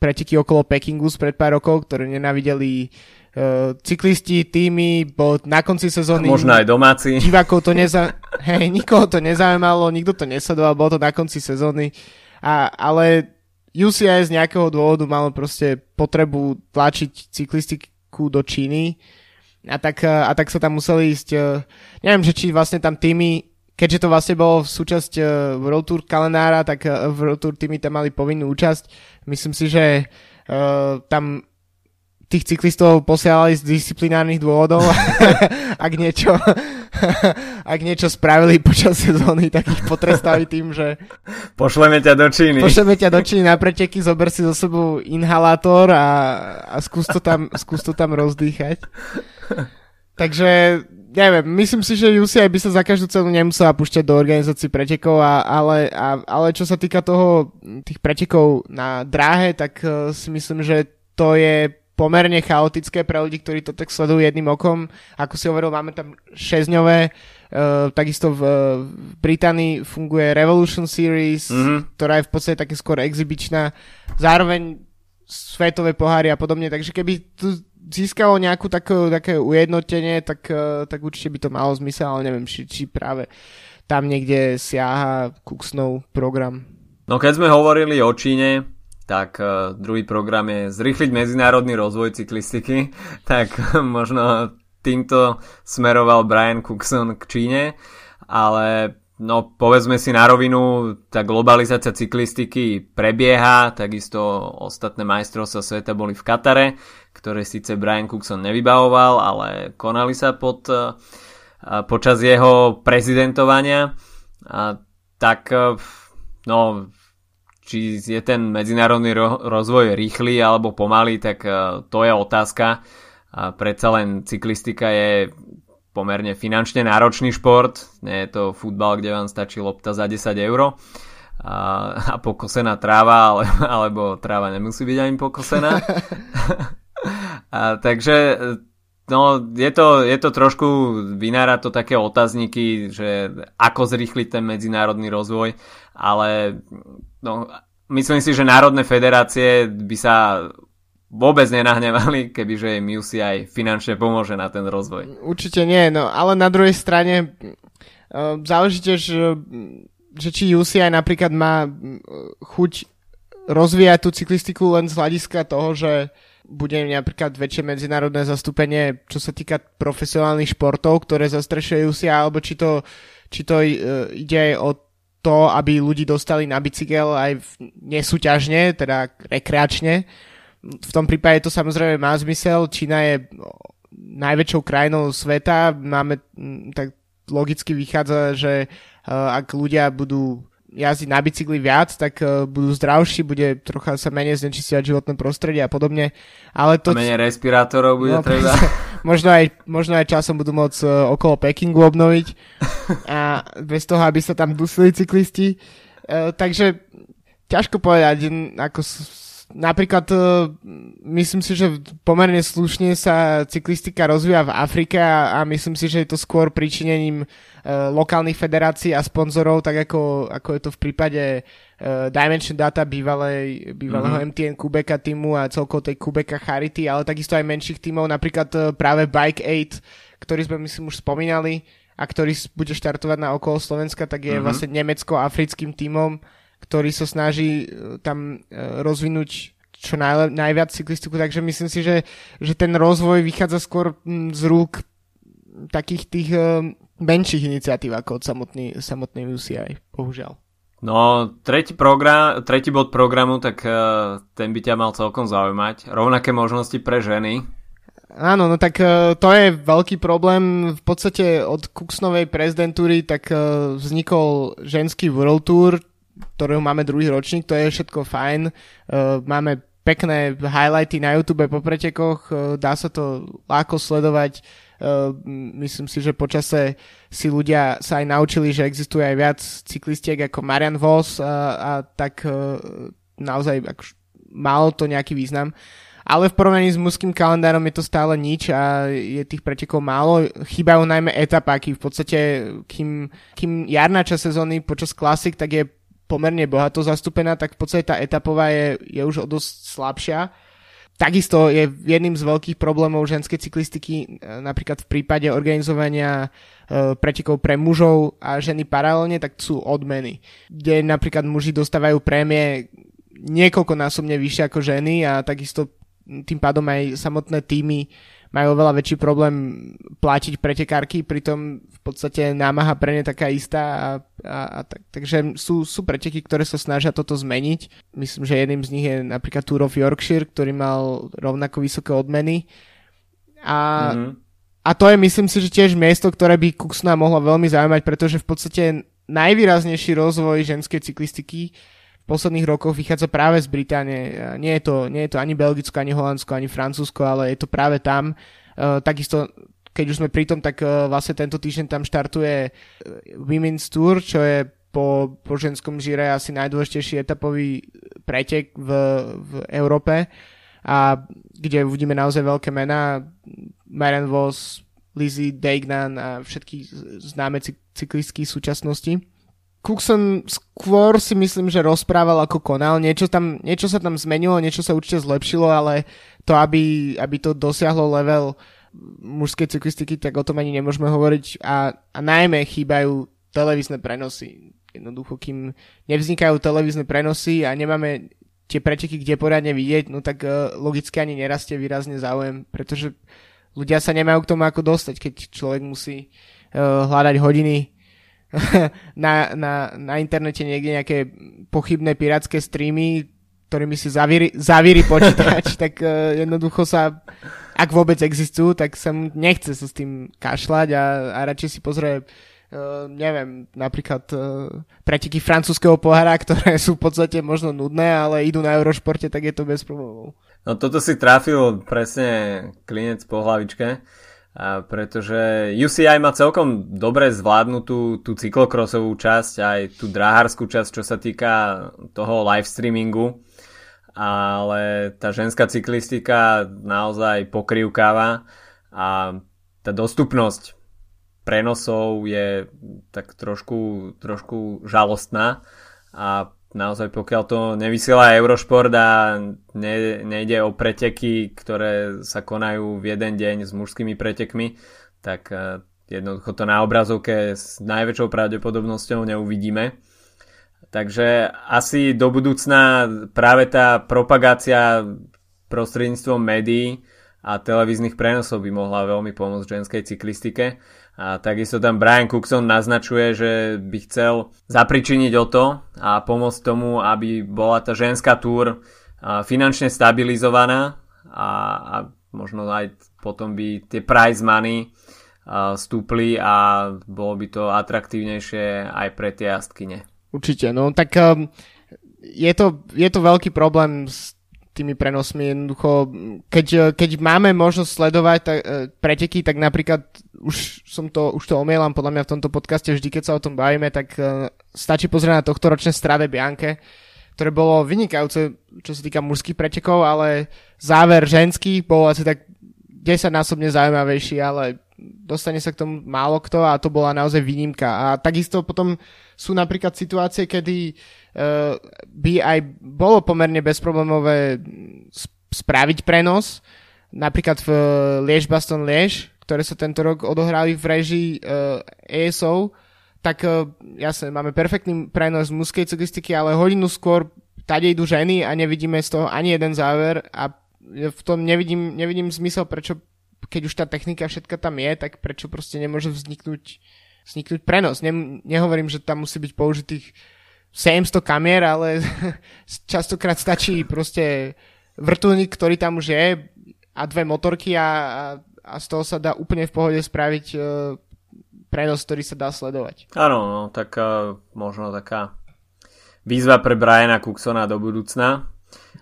Speaker 2: preteky okolo Pekingu z pred pár rokov, ktoré nenávideli uh, cyklisti, týmy, bo na konci sezóny...
Speaker 1: Možno aj domáci.
Speaker 2: Divákov to neza... Hej, nikoho to nezaujímalo, nikto to nesledoval, bolo to na konci sezóny. A, ale UCI z nejakého dôvodu malo proste potrebu tlačiť cyklistiku do Číny a tak, a tak sa tam museli ísť, neviem, že či vlastne tam týmy keďže to vlastne bolo v súčasť uh, World Tour kalendára, tak World Tour týmy tam mali povinnú účasť. Myslím si, že tam tých cyklistov posielali z disciplinárnych dôvodov, ak niečo, ak niečo spravili počas sezóny, tak ich potrestali tým, že
Speaker 1: pošleme ťa do Číny.
Speaker 2: Pošleme ťa do Číny na preteky, zober si zo sebou inhalátor a, a skús, to tam, skús to tam rozdýchať. Takže neviem, myslím si, že UCI by sa za každú cenu nemusela púšťať do organizácií pretekov, a, ale, a, ale čo sa týka toho, tých pretekov na dráhe, tak uh, si myslím, že to je pomerne chaotické pre ľudí, ktorí to tak sledujú jedným okom. Ako si hovoril, máme tam 6-dňové, uh, takisto v, v Británii funguje Revolution Series, mm-hmm. ktorá je v podstate také skôr exibičná. Zároveň svetové poháry a podobne, takže keby tu získalo nejakú takú, také ujednotenie, tak, eh, tak určite by to malo zmysel, ale neviem, či, či práve tam niekde siaha Kuksnov program.
Speaker 1: No keď sme hovorili o Číne, tak uh, druhý program je zrýchliť medzinárodný rozvoj cyklistiky, tak možno týmto smeroval Brian Cookson k Číne, ale No povedzme si na rovinu, tá globalizácia cyklistiky prebieha, takisto ostatné majstrovstvá sveta boli v Katare, ktoré síce Brian Cookson nevybavoval, ale konali sa pod, uh, počas jeho prezidentovania. A tak uh, no, či je ten medzinárodný ro- rozvoj rýchly alebo pomalý, tak uh, to je otázka. A predsa len cyklistika je pomerne finančne náročný šport. Nie je to futbal, kde vám stačí lopta za 10 eur a, a pokosená tráva, ale, alebo tráva nemusí byť ani pokosená. a, takže no, je, to, je to trošku, vynára to také otázniky, že ako zrýchliť ten medzinárodný rozvoj, ale no, myslím si, že národné federácie by sa vôbec nenahnevali, kebyže im aj finančne pomôže na ten rozvoj.
Speaker 2: Určite nie, no ale na druhej strane uh, záleží tiež, že či UCI napríklad má chuť rozvíjať tú cyklistiku len z hľadiska toho, že bude napríklad väčšie medzinárodné zastúpenie, čo sa týka profesionálnych športov, ktoré zastrešuje UCI, alebo či to, či to uh, ide aj o to, aby ľudí dostali na bicykel aj nesúťažne, teda rekreačne, v tom prípade to samozrejme má zmysel. Čína je najväčšou krajinou sveta. Máme, tak logicky vychádza, že ak ľudia budú jazdiť na bicykli viac, tak uh, budú zdravší, bude trocha sa menej znečistovať životné prostredie a podobne. Ale to...
Speaker 1: A menej respirátorov bude no, treba.
Speaker 2: možno, aj, možno aj časom budú môcť uh, okolo Pekingu obnoviť a bez toho, aby sa tam dusili cyklisti. Uh, takže ťažko povedať, ako napríklad uh, myslím si, že pomerne slušne sa cyklistika rozvíja v Afrike a, a myslím si, že je to skôr príčinením uh, lokálnych federácií a sponzorov, tak ako, ako je to v prípade uh, Dimension Data bývalej, bývalého mm-hmm. MTN Kubeka týmu a celkovo tej Kubeka Charity, ale takisto aj menších týmov, napríklad uh, práve Bike 8, ktorý sme myslím už spomínali a ktorý bude štartovať na okolo Slovenska, tak je mm-hmm. vlastne nemecko-africkým týmom ktorý sa snaží e, tam e, rozvinúť čo naj, najviac cyklistiku, takže myslím si, že, že ten rozvoj vychádza skôr z rúk takých tých uh, menších iniciatív ako od samotný, samotnej UCI, bohužiaľ.
Speaker 1: No, tretí, program, tretí bod programu, tak uh, ten by ťa mal celkom zaujímať. Rovnaké možnosti pre ženy.
Speaker 2: Áno, no tak uh, to je veľký problém. V podstate od Kuxnovej prezidentúry tak uh, vznikol ženský World Tour, ktorého máme druhý ročník, to je všetko fajn. Uh, máme pekné highlighty na YouTube po pretekoch, uh, dá sa to ľahko sledovať. Uh, myslím si, že počase si ľudia sa aj naučili, že existuje aj viac cyklistiek ako Marian Vos a, a tak naozaj ako, malo to nejaký význam. Ale v porovnaní s mužským kalendárom je to stále nič a je tých pretekov málo. Chýbajú najmä etapáky. V podstate, kým, kým jarná časť sezóny počas klasik, tak je pomerne bohato zastúpená, tak v podstate tá etapová je, je už o dosť slabšia. takisto je jedným z veľkých problémov ženskej cyklistiky napríklad v prípade organizovania pretekov pre mužov a ženy paralelne, tak sú odmeny, kde napríklad muži dostávajú prémie niekoľkonásobne vyššie ako ženy a takisto tým pádom aj samotné týmy majú oveľa väčší problém platiť pretekárky, pritom v podstate námaha pre ne taká istá a, a, a tak, takže sú, sú preteky, ktoré sa snažia toto zmeniť. Myslím, že jedným z nich je napríklad Tour of Yorkshire, ktorý mal rovnako vysoké odmeny a, mm-hmm. a to je myslím si, že tiež miesto, ktoré by Kuxna mohlo veľmi zaujímať, pretože v podstate najvýraznejší rozvoj ženskej cyklistiky posledných rokoch vychádza práve z Británie. Nie je to, nie je to ani Belgicko, ani Holandsko, ani Francúzsko, ale je to práve tam. Uh, takisto keď už sme pri tom, tak uh, vlastne tento týždeň tam štartuje Women's Tour, čo je po, po ženskom žíre asi najdôležitejší etapový pretek v, v Európe a kde uvidíme naozaj veľké mená Maren Vos, Lizzie Deignan a všetky známe cyklistky súčasnosti. Cookson skôr si myslím, že rozprával ako konal. Niečo, tam, niečo sa tam zmenilo, niečo sa určite zlepšilo, ale to, aby, aby to dosiahlo level mužskej cyklistiky, tak o tom ani nemôžeme hovoriť. A, a najmä chýbajú televízne prenosy. Jednoducho, kým nevznikajú televízne prenosy a nemáme tie preteky, kde poriadne vidieť, no tak uh, logicky ani nerastie výrazne záujem, pretože ľudia sa nemajú k tomu ako dostať, keď človek musí uh, hľadať hodiny na, na, na internete niekde nejaké pochybné pirátske streamy, ktorými si zavíri, zavíri počítač, tak uh, jednoducho sa, ak vôbec existujú, tak sa nechce sa s tým kašľať a, a radšej si pozrie Uh, neviem, napríklad uh, preteky francúzského pohára, ktoré sú v podstate možno nudné, ale idú na Eurošporte, tak je to bez problémov.
Speaker 1: No toto si trafil presne klinec po hlavičke. Pretože UCI má celkom dobre zvládnutú tú cyklokrosovú časť, aj tú dráharskú časť, čo sa týka toho live streamingu, ale tá ženská cyklistika naozaj pokrývkáva a tá dostupnosť prenosov je tak trošku, trošku žalostná. A naozaj pokiaľ to nevysiela Eurošport a ne, nejde o preteky, ktoré sa konajú v jeden deň s mužskými pretekmi, tak e, jednoducho to na obrazovke s najväčšou pravdepodobnosťou neuvidíme. Takže asi do budúcna práve tá propagácia prostredníctvom médií a televíznych prenosov by mohla veľmi pomôcť ženskej cyklistike a takisto tam Brian Cookson naznačuje, že by chcel zapričiniť o to a pomôcť tomu, aby bola tá ženská túr finančne stabilizovaná a, a možno aj potom by tie prize money stúpli a bolo by to atraktívnejšie aj pre tie jazdkyne.
Speaker 2: Určite, no tak um, je, to, je to veľký problém s tými prenosmi. Jednoducho, keď, keď máme možnosť sledovať tak, e, preteky, tak napríklad už som to, už to omielam podľa mňa v tomto podcaste vždy, keď sa o tom bavíme, tak uh, stačí pozrieť na tohto ročné Strade Bianche, ktoré bolo vynikajúce, čo sa týka mužských pretekov, ale záver ženský bol asi tak 10 násobne zaujímavejší, ale dostane sa k tomu málo kto a to bola naozaj výnimka. A takisto potom sú napríklad situácie, kedy uh, by aj bolo pomerne bezproblémové spraviť prenos, napríklad v Liež Baston Liež, ktoré sa tento rok odohrali v režii uh, ESO, tak uh, jasne, máme perfektný prenos mužskej cyklistiky, ale hodinu skôr tade idú ženy a nevidíme z toho ani jeden záver a v tom nevidím, nevidím zmysel, prečo keď už tá technika všetka tam je, tak prečo proste nemôže vzniknúť, vzniknúť prenos. Ne, nehovorím, že tam musí byť použitých 700 kamier, ale častokrát stačí proste vrtulník, ktorý tam už je a dve motorky a, a a z toho sa dá úplne v pohode spraviť uh, prenos, ktorý sa dá sledovať.
Speaker 1: Áno, no, tak uh, možno taká výzva pre Briana Cooksona do budúcna.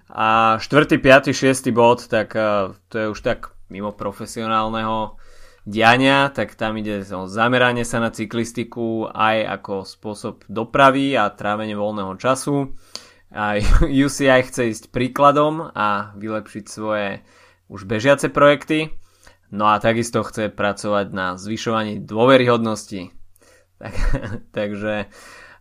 Speaker 1: A 4., 5., 6. bod, tak uh, to je už tak mimo profesionálneho diania, tak tam ide o zameranie sa na cyklistiku aj ako spôsob dopravy a trávenie voľného času. A UCI chce ísť príkladom a vylepšiť svoje už bežiace projekty. No a takisto chce pracovať na zvyšovaní dôveryhodnosti. Tak, takže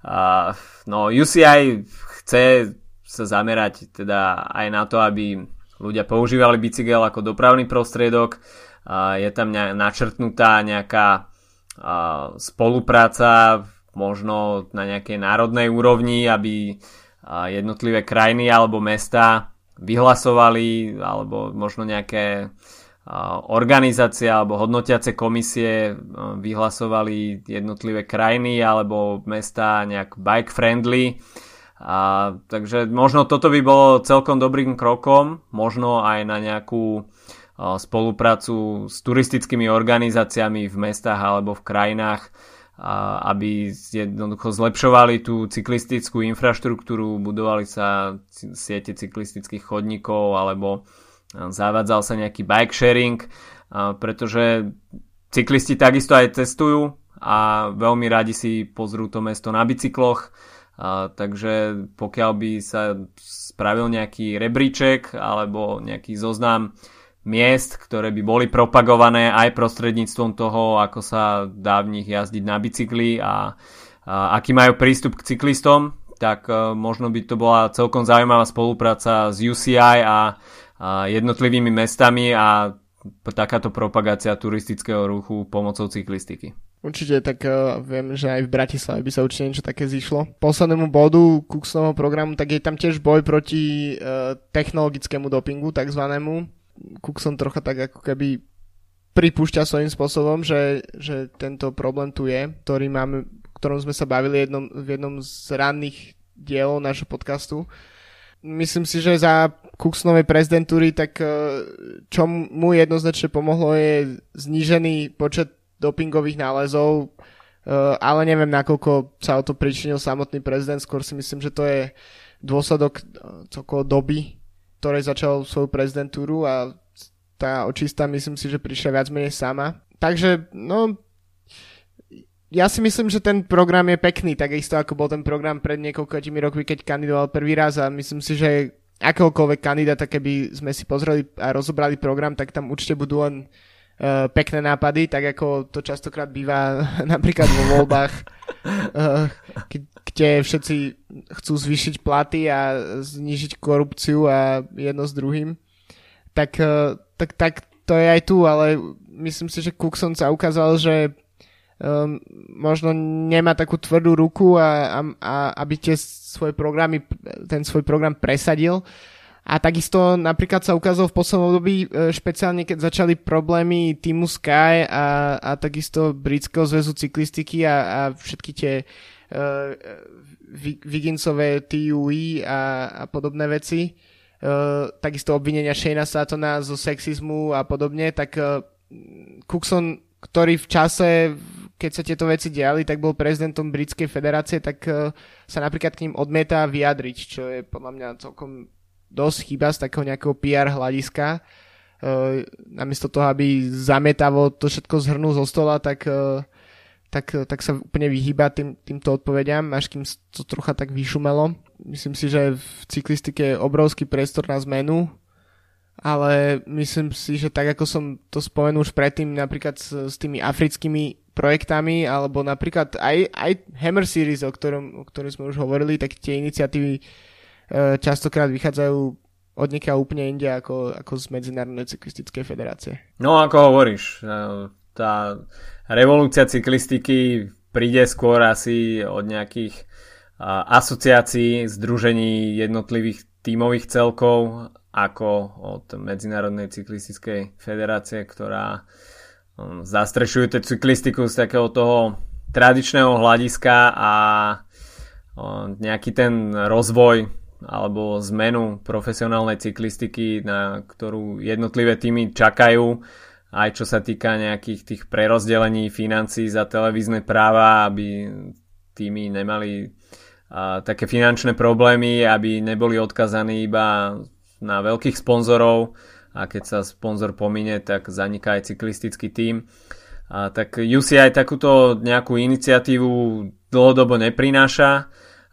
Speaker 1: uh, no UCI chce sa zamerať teda aj na to, aby ľudia používali bicykel ako dopravný prostriedok. Je tam načrtnutá nejaká spolupráca možno na nejakej národnej úrovni, aby jednotlivé krajiny alebo mesta vyhlasovali alebo možno nejaké organizácie alebo hodnotiace komisie vyhlasovali jednotlivé krajiny alebo mesta nejak bike friendly. A, takže možno toto by bolo celkom dobrým krokom, možno aj na nejakú spoluprácu s turistickými organizáciami v mestách alebo v krajinách, aby jednoducho zlepšovali tú cyklistickú infraštruktúru, budovali sa siete cyklistických chodníkov alebo zavádzal sa nejaký bike sharing, pretože cyklisti takisto aj cestujú a veľmi radi si pozrú to mesto na bicykloch, takže pokiaľ by sa spravil nejaký rebríček alebo nejaký zoznam miest, ktoré by boli propagované aj prostredníctvom toho, ako sa dá v nich jazdiť na bicykli a, a aký majú prístup k cyklistom, tak uh, možno by to bola celkom zaujímavá spolupráca s UCI a, a jednotlivými mestami a takáto propagácia turistického ruchu pomocou cyklistiky.
Speaker 2: Určite, tak uh, viem, že aj v Bratislave by sa určite niečo také zišlo. Poslednému bodu Kuxnovho programu, tak je tam tiež boj proti uh, technologickému dopingu, takzvanému. Cookson trocha tak ako keby pripúšťa svojím spôsobom, že, že tento problém tu je, ktorý máme, ktorom sme sa bavili jednom, v jednom z ranných dielov nášho podcastu. Myslím si, že za Cooksnovej prezidentúry, tak e, čo mu jednoznačne pomohlo je znížený počet dopingových nálezov, e, ale neviem, nakoľko sa o to pričinil samotný prezident, skôr si myslím, že to je dôsledok e, celkovo doby, ktorej začal svoju prezidentúru a tá očista myslím si, že prišla viac menej sama. Takže, no, ja si myslím, že ten program je pekný, takisto ako bol ten program pred niekoľkými rokmi, keď kandidoval prvý raz a myslím si, že akéhokoľvek kandidáta, keby sme si pozreli a rozobrali program, tak tam určite budú len uh, pekné nápady, tak ako to častokrát býva napríklad vo voľbách, uh, kde všetci chcú zvýšiť platy a znižiť korupciu a jedno s druhým. Tak, uh, tak, tak to je aj tu, ale myslím si, že Cookson sa ukázal, že um, možno nemá takú tvrdú ruku a, a, a aby tie svoje programy, ten svoj program presadil. A takisto napríklad sa ukázalo v poslednom období, e, špeciálne keď začali problémy týmu Sky a, a takisto Britského zväzu cyklistiky a, a všetky tie uh, Vigginsové TUI a, a podobné veci, uh, takisto obvinenia Shayna Satona zo sexizmu a podobne, tak uh, Cookson, ktorý v čase, keď sa tieto veci diali, tak bol prezidentom Britskej federácie, tak uh, sa napríklad k ním odmieta vyjadriť, čo je podľa mňa celkom dosť chyba z takého nejakého PR hľadiska. Uh, namiesto toho, aby zametavo to všetko zhrnul zo stola, tak, uh, tak, tak sa úplne vyhýba tým, týmto odpovediam, až kým to trocha tak vyšumelo. Myslím si, že v cyklistike je obrovský priestor na zmenu, ale myslím si, že tak ako som to spomenul už predtým napríklad s, s tými africkými projektami, alebo napríklad aj, aj Hammer Series, o ktorom, o ktorom sme už hovorili, tak tie iniciatívy E, častokrát vychádzajú od niekiaľ úplne inde ako, ako z Medzinárodnej cyklistickej federácie.
Speaker 1: No ako hovoríš, e, tá revolúcia cyklistiky príde skôr asi od nejakých e, asociácií, združení jednotlivých tímových celkov ako od Medzinárodnej cyklistickej federácie, ktorá zastrešuje tú cyklistiku z takého toho tradičného hľadiska a nejaký ten rozvoj alebo zmenu profesionálnej cyklistiky, na ktorú jednotlivé týmy čakajú, aj čo sa týka nejakých tých prerozdelení financí za televízne práva, aby týmy nemali a, také finančné problémy, aby neboli odkazaní iba na veľkých sponzorov a keď sa sponzor pomine, tak zaniká aj cyklistický tím. A, tak UCI takúto nejakú iniciatívu dlhodobo neprináša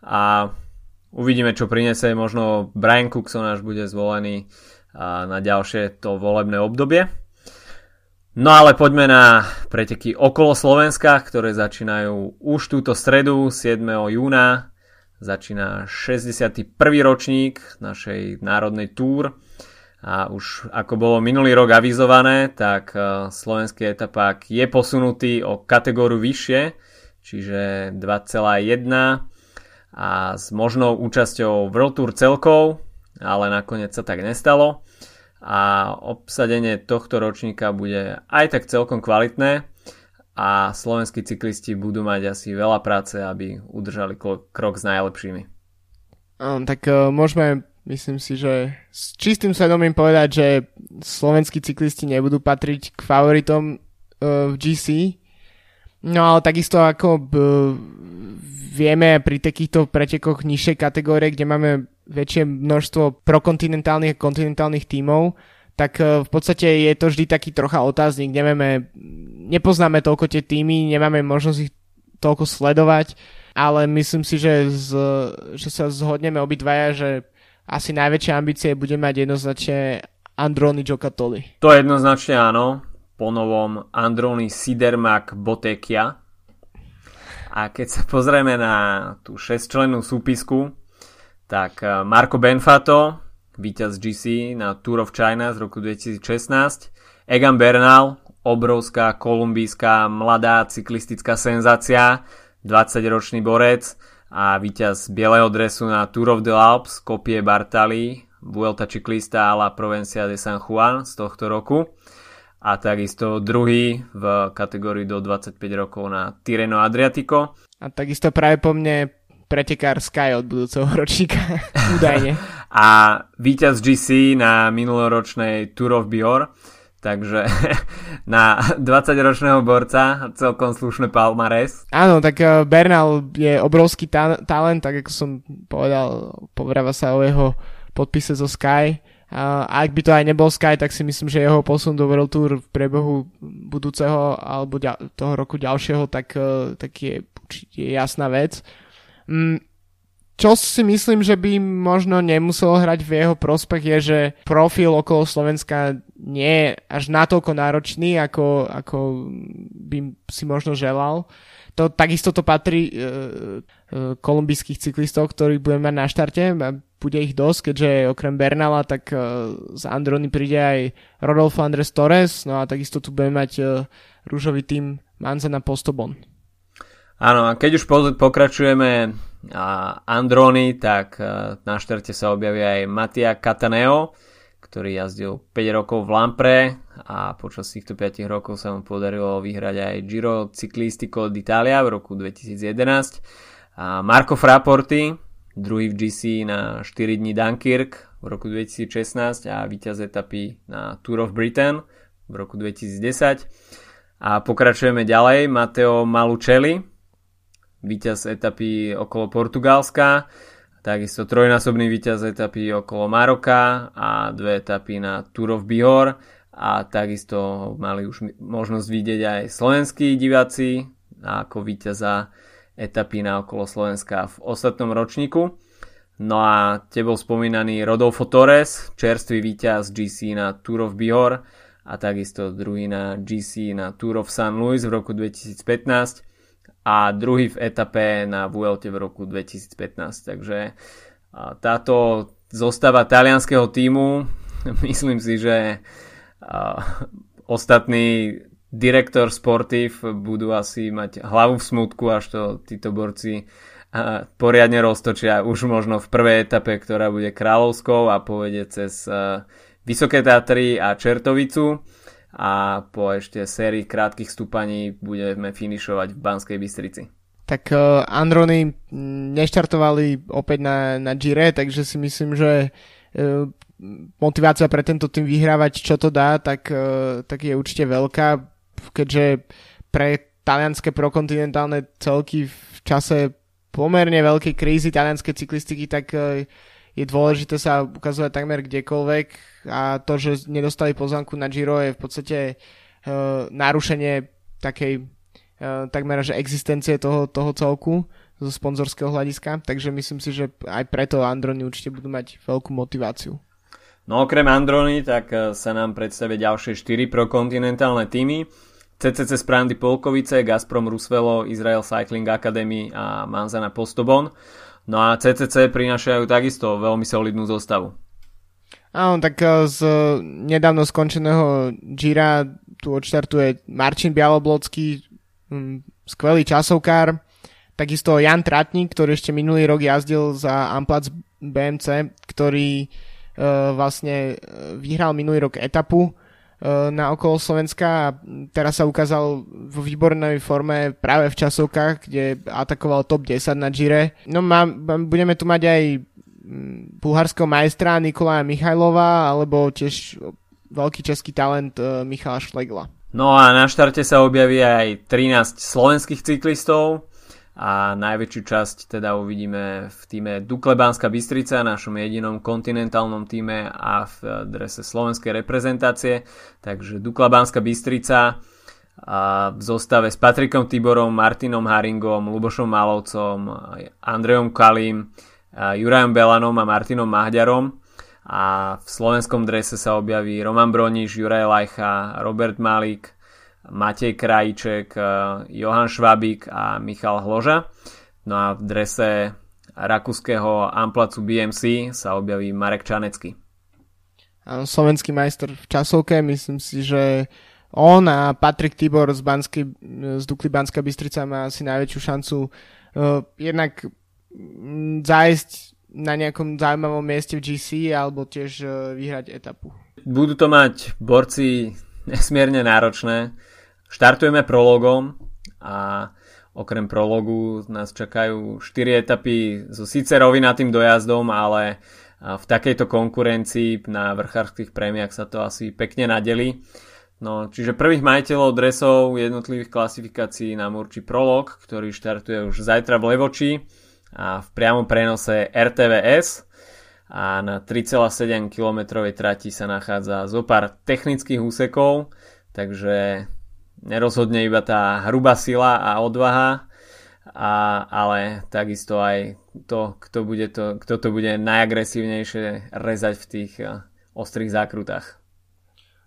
Speaker 1: a Uvidíme, čo prinesie možno Brian Cookson, až bude zvolený na ďalšie to volebné obdobie. No ale poďme na preteky okolo Slovenska, ktoré začínajú už túto stredu 7. júna. Začína 61. ročník našej národnej túr. A už ako bolo minulý rok avizované, tak e, slovenský etapák je posunutý o kategóriu vyššie, čiže 2,1 a s možnou účasťou World Tour celkov, ale nakoniec sa tak nestalo. A obsadenie tohto ročníka bude aj tak celkom kvalitné a slovenskí cyklisti budú mať asi veľa práce, aby udržali krok s najlepšími.
Speaker 2: Um, tak uh, môžeme Myslím si, že s čistým svedomím povedať, že slovenskí cyklisti nebudú patriť k favoritom uh, v GC. No ale takisto ako b, vieme pri takýchto pretekoch nižšej kategórie, kde máme väčšie množstvo prokontinentálnych a kontinentálnych tímov, tak uh, v podstate je to vždy taký trocha otáznik. Nevieme, nepoznáme toľko tie týmy, nemáme možnosť ich toľko sledovať, ale myslím si, že, z, že sa zhodneme obidvaja, že asi najväčšie ambície bude mať jednoznačne Androni Giocattoli.
Speaker 1: To jednoznačne áno, po novom Androni Sidermak Botekia. A keď sa pozrieme na tú šestčlennú súpisku, tak eh, Marco Benfato, víťaz GC na Tour of China z roku 2016, Egan Bernal, obrovská kolumbijská mladá cyklistická senzácia, 20-ročný borec, a víťaz bieleho dresu na Tour of the Alps, kopie Bartali, Vuelta Ciclista a la Provencia de San Juan z tohto roku a takisto druhý v kategórii do 25 rokov na Tireno Adriatico.
Speaker 2: A takisto práve po mne pretekár Sky od budúceho ročníka, údajne.
Speaker 1: a víťaz GC na minuloročnej Tour of Bior Takže na 20-ročného borca celkom slušné palmares.
Speaker 2: Áno, tak eh, Bernal je obrovský ta- talent, tak ako som povedal, povráva sa o jeho podpise zo Sky. A ak by to aj nebol Sky, tak si myslím, že jeho posun do World Tour v priebehu budúceho alebo toho roku ďalšieho, tak, eh, tak je určite jasná vec. Mm, čo si myslím, že by možno nemuselo hrať v jeho prospech je, že profil okolo Slovenska nie je až natoľko náročný, ako, ako by si možno želal. To, takisto to patrí e, e, kolumbijských cyklistov, ktorí budeme mať na štarte. Bude ich dosť, keďže okrem Bernala, tak e, z Androny príde aj Rodolfo Andres Torres, no a takisto tu budeme mať e, rúžový tým Manzana Postobon.
Speaker 1: Áno, a keď už pokračujeme Androny, tak e, na štarte sa objaví aj Mattia Cataneo, ktorý jazdil 5 rokov v Lampre a počas týchto 5 rokov sa mu podarilo vyhrať aj Giro Ciclistico d'Italia v roku 2011. A Marco Fraporti, druhý v GC na 4 dní Dunkirk v roku 2016 a víťaz etapy na Tour of Britain v roku 2010. A pokračujeme ďalej, Matteo Malucelli, víťaz etapy okolo Portugalska, takisto trojnásobný víťaz etapy okolo Maroka a dve etapy na Tour of Bihor a takisto mali už možnosť vidieť aj slovenskí diváci ako víťaza etapy na okolo Slovenska v ostatnom ročníku. No a tebou spomínaný Rodolfo Torres, čerstvý víťaz GC na Tour of Bihor a takisto druhý na GC na Tour of San Luis v roku 2015 a druhý v etape na Vuelte v roku 2015. Takže táto zostava talianského týmu, myslím si, že ostatní direktor sportív budú asi mať hlavu v smutku, až to títo borci poriadne roztočia už možno v prvej etape, ktorá bude kráľovskou a povede cez Vysoké Tatry a Čertovicu a po ešte sérii krátkých stúpaní budeme finišovať v Banskej Bystrici.
Speaker 2: Tak uh, Androny neštartovali opäť na, na Gire, takže si myslím, že uh, motivácia pre tento tým vyhrávať, čo to dá, tak, uh, tak je určite veľká, keďže pre talianské prokontinentálne celky v čase pomerne veľkej krízy talianskej cyklistiky, tak je dôležité sa ukazovať takmer kdekoľvek a to, že nedostali pozvanku na Giro je v podstate uh, narušenie takej uh, takmer že existencie toho, toho celku zo sponzorského hľadiska, takže myslím si, že aj preto Androny určite budú mať veľkú motiváciu.
Speaker 1: No okrem Androny, tak e, sa nám predstavia ďalšie 4 prokontinentálne týmy. CCC Sprandy Polkovice, Gazprom Rusvelo, Israel Cycling Academy a Manzana Postobon. No a CCC prinášajú takisto veľmi solidnú zostavu.
Speaker 2: Áno, tak z nedávno skončeného Gira tu odštartuje Marcin Bialoblocký, hm, skvelý časovkár, takisto Jan Tratník, ktorý ešte minulý rok jazdil za Amplac BMC, ktorý uh, vlastne vyhral minulý rok etapu na okolo Slovenska a teraz sa ukázal vo výbornej forme práve v časovkách, kde atakoval top 10 na Gire. No má, budeme tu mať aj bulharského majstra Nikolaja Michajlova alebo tiež veľký český talent uh, Michala Šlegla.
Speaker 1: No a na štarte sa objaví aj 13 slovenských cyklistov a najväčšiu časť teda uvidíme v týme Dukle Banská Bystrica, našom jedinom kontinentálnom týme a v drese slovenskej reprezentácie. Takže Dukla Bystrica a v zostave s Patrikom Tiborom, Martinom Haringom, Lubošom Malovcom, Andrejom Kalim, Jurajom Belanom a Martinom Mahďarom a v slovenskom drese sa objaví Roman Broniš, Juraj Lajcha, Robert Malik, Matej Krajíček, eh, Johan Švabík a Michal Hloža. No a v drese rakúskeho Amplacu BMC sa objaví Marek Čanecký.
Speaker 2: Slovenský majster v časovke, myslím si, že on a Patrik Tibor z, Banskej, z Dukly Banská Bystrica má asi najväčšiu šancu uh, jednak zájsť na nejakom zaujímavom mieste v GC alebo tiež uh, vyhrať etapu.
Speaker 1: Budú to mať borci nesmierne náročné. Štartujeme prologom a okrem prologu nás čakajú 4 etapy so síce rovinatým dojazdom, ale v takejto konkurencii na vrchárských prémiách sa to asi pekne nadeli. No, čiže prvých majiteľov dresov jednotlivých klasifikácií nám určí prolog, ktorý štartuje už zajtra v Levoči v priamom prenose RTVS a na 3,7 km trati sa nachádza zo pár technických úsekov, takže nerozhodne iba tá hrubá sila a odvaha, a, ale takisto aj to, kto, bude to, kto to bude najagresívnejšie rezať v tých uh, ostrých zákrutách.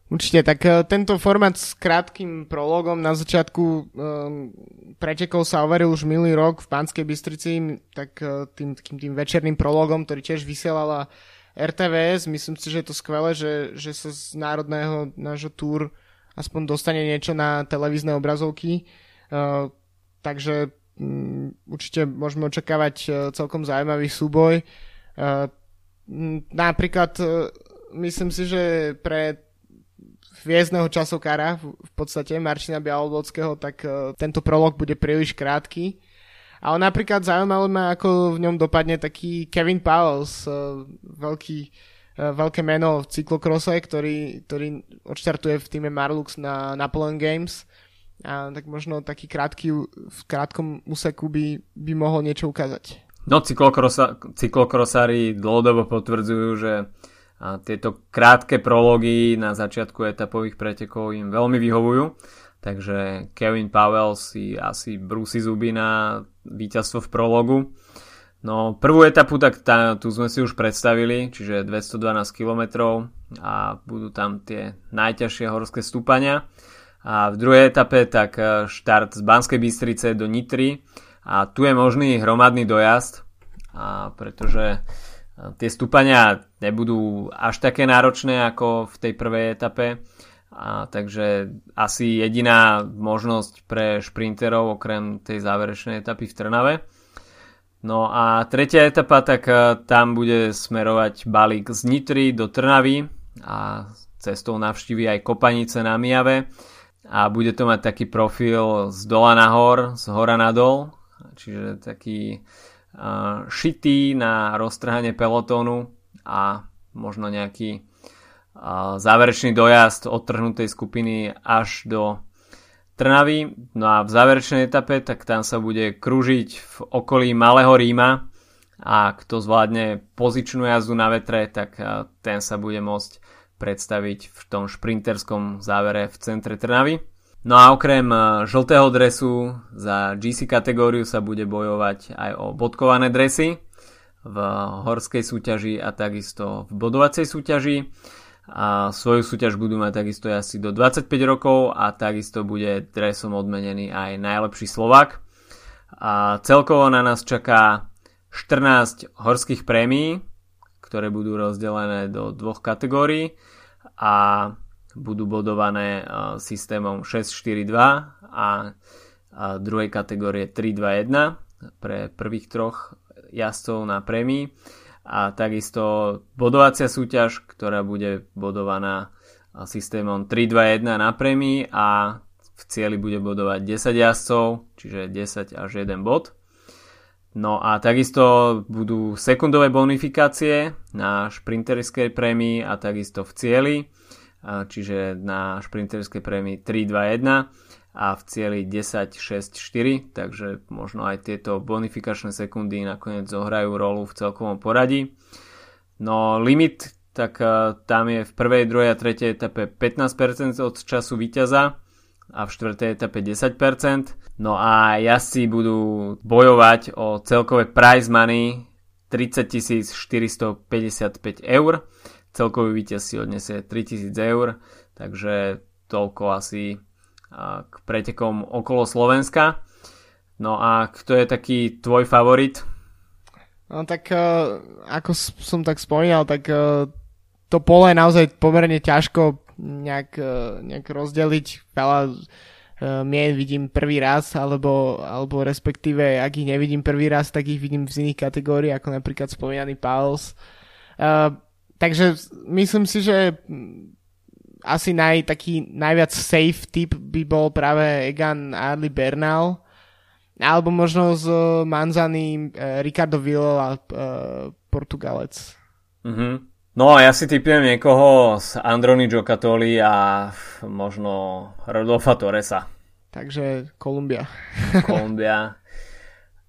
Speaker 2: Určite, tak uh, tento formát s krátkým prologom na začiatku um, pretekov sa overil už minulý rok v Banskej Bystrici, tak uh, tým, tým, tým večerným prologom, ktorý tiež vysielala RTVS. Myslím si, že je to skvelé, že, že sa z národného nášho túr aspoň dostane niečo na televízne obrazovky. Uh, takže um, určite môžeme očakávať celkom zaujímavý súboj. Uh, napríklad uh, myslím si, že pre hviezdneho časokára v, podstate Marčina Bialobodského, tak uh, tento prolog bude príliš krátky. Ale napríklad zaujímavé ma, ako v ňom dopadne taký Kevin Powells, uh, veľký E, veľké meno v cyklokrose, ktorý, ktorý odštartuje v týme Marlux na Napoleon Games. A tak možno taký krátky, v krátkom úseku by, by mohol niečo ukázať.
Speaker 1: No cyklokrosári dlhodobo potvrdzujú, že a tieto krátke prológy na začiatku etapových pretekov im veľmi vyhovujú. Takže Kevin Powell si asi brúsi zuby na víťazstvo v prologu. No prvú etapu tak tá, tu sme si už predstavili, čiže 212 km a budú tam tie najťažšie horské stúpania. A v druhej etape tak e, štart z Banskej Bystrice do Nitry a tu je možný hromadný dojazd, a pretože tie stúpania nebudú až také náročné ako v tej prvej etape. A takže asi jediná možnosť pre šprinterov okrem tej záverečnej etapy v Trnave. No a tretia etapa, tak e, tam bude smerovať balík z Nitry do Trnavy a cestou navštívi aj Kopanice na Mijave a bude to mať taký profil z dola nahor, z hora nadol, čiže taký šitý na roztrhanie pelotónu a možno nejaký záverečný dojazd odtrhnutej skupiny až do Trnavy. No a v záverečnej etape, tak tam sa bude kružiť v okolí Malého Ríma a kto zvládne pozičnú jazdu na vetre, tak ten sa bude môcť predstaviť v tom šprinterskom závere v centre Trnavy. No a okrem žltého dresu za GC kategóriu sa bude bojovať aj o bodkované dresy v horskej súťaži a takisto v bodovacej súťaži a svoju súťaž budú mať takisto asi do 25 rokov a takisto bude dresom odmenený aj najlepší Slovak. A celkovo na nás čaká 14 horských prémií, ktoré budú rozdelené do dvoch kategórií a budú bodované systémom 6-4-2 a druhej kategórie 3-2-1 pre prvých troch jazdcov na prémii a takisto bodovacia súťaž, ktorá bude bodovaná systémom 3-2-1 na prémii a v cieli bude bodovať 10 jazdcov, čiže 10 až 1 bod. No a takisto budú sekundové bonifikácie na šprinterskej prémii a takisto v cieli, čiže na šprinterskej prémii 3-2-1 a v cieli 10-6-4, takže možno aj tieto bonifikačné sekundy nakoniec zohrajú rolu v celkovom poradí. No limit, tak tam je v prvej, druhej a tretej etape 15% od času víťaza a v štvrtej etape 10%. No a jazdci budú bojovať o celkové prize money 30 455 eur. Celkový víťaz si odniesie 3000 eur, takže toľko asi k pretekom okolo Slovenska. No a kto je taký tvoj favorit?
Speaker 2: No tak ako som tak spomínal, tak to pole je naozaj pomerne ťažko nejak, e, nejak rozdeliť. Veľa mien vidím prvý raz, alebo, alebo respektíve, ak ich nevidím prvý raz, tak ich vidím v iných kategóriách, ako napríklad spomínaný Pauls. Uh, takže myslím si, že asi naj, taký najviac safe typ by bol práve Egan Adli Bernal, alebo možno z Manzany uh, Ricardo Villa, uh, Portugalec.
Speaker 1: Mm-hmm. No a ja si typujem niekoho z Androny Giocattoli a možno Rodolfa Torresa.
Speaker 2: Takže Kolumbia.
Speaker 1: Kolumbia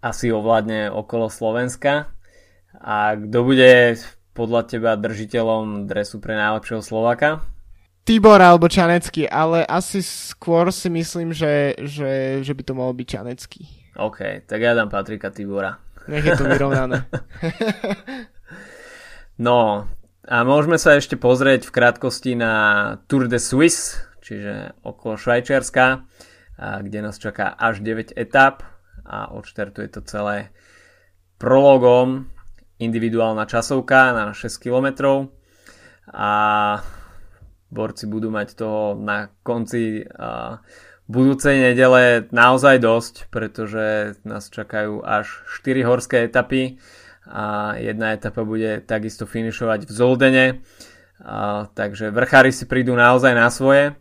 Speaker 1: asi ovládne okolo Slovenska. A kto bude podľa teba držiteľom dresu pre najlepšieho Slovaka?
Speaker 2: Tibor alebo Čanecký, ale asi skôr si myslím, že, že, že by to mohol byť Čanecký.
Speaker 1: OK, tak ja dám Patrika Tibora.
Speaker 2: Nech je to vyrovnané.
Speaker 1: no, a môžeme sa ešte pozrieť v krátkosti na Tour de Suisse, čiže okolo Švajčiarska, kde nás čaká až 9 etap a odštartuje to celé prologom individuálna časovka na 6 km a borci budú mať toho na konci budúcej nedele naozaj dosť, pretože nás čakajú až 4 horské etapy a jedna etapa bude takisto finišovať v Zoldene. A, takže vrchári si prídu naozaj na svoje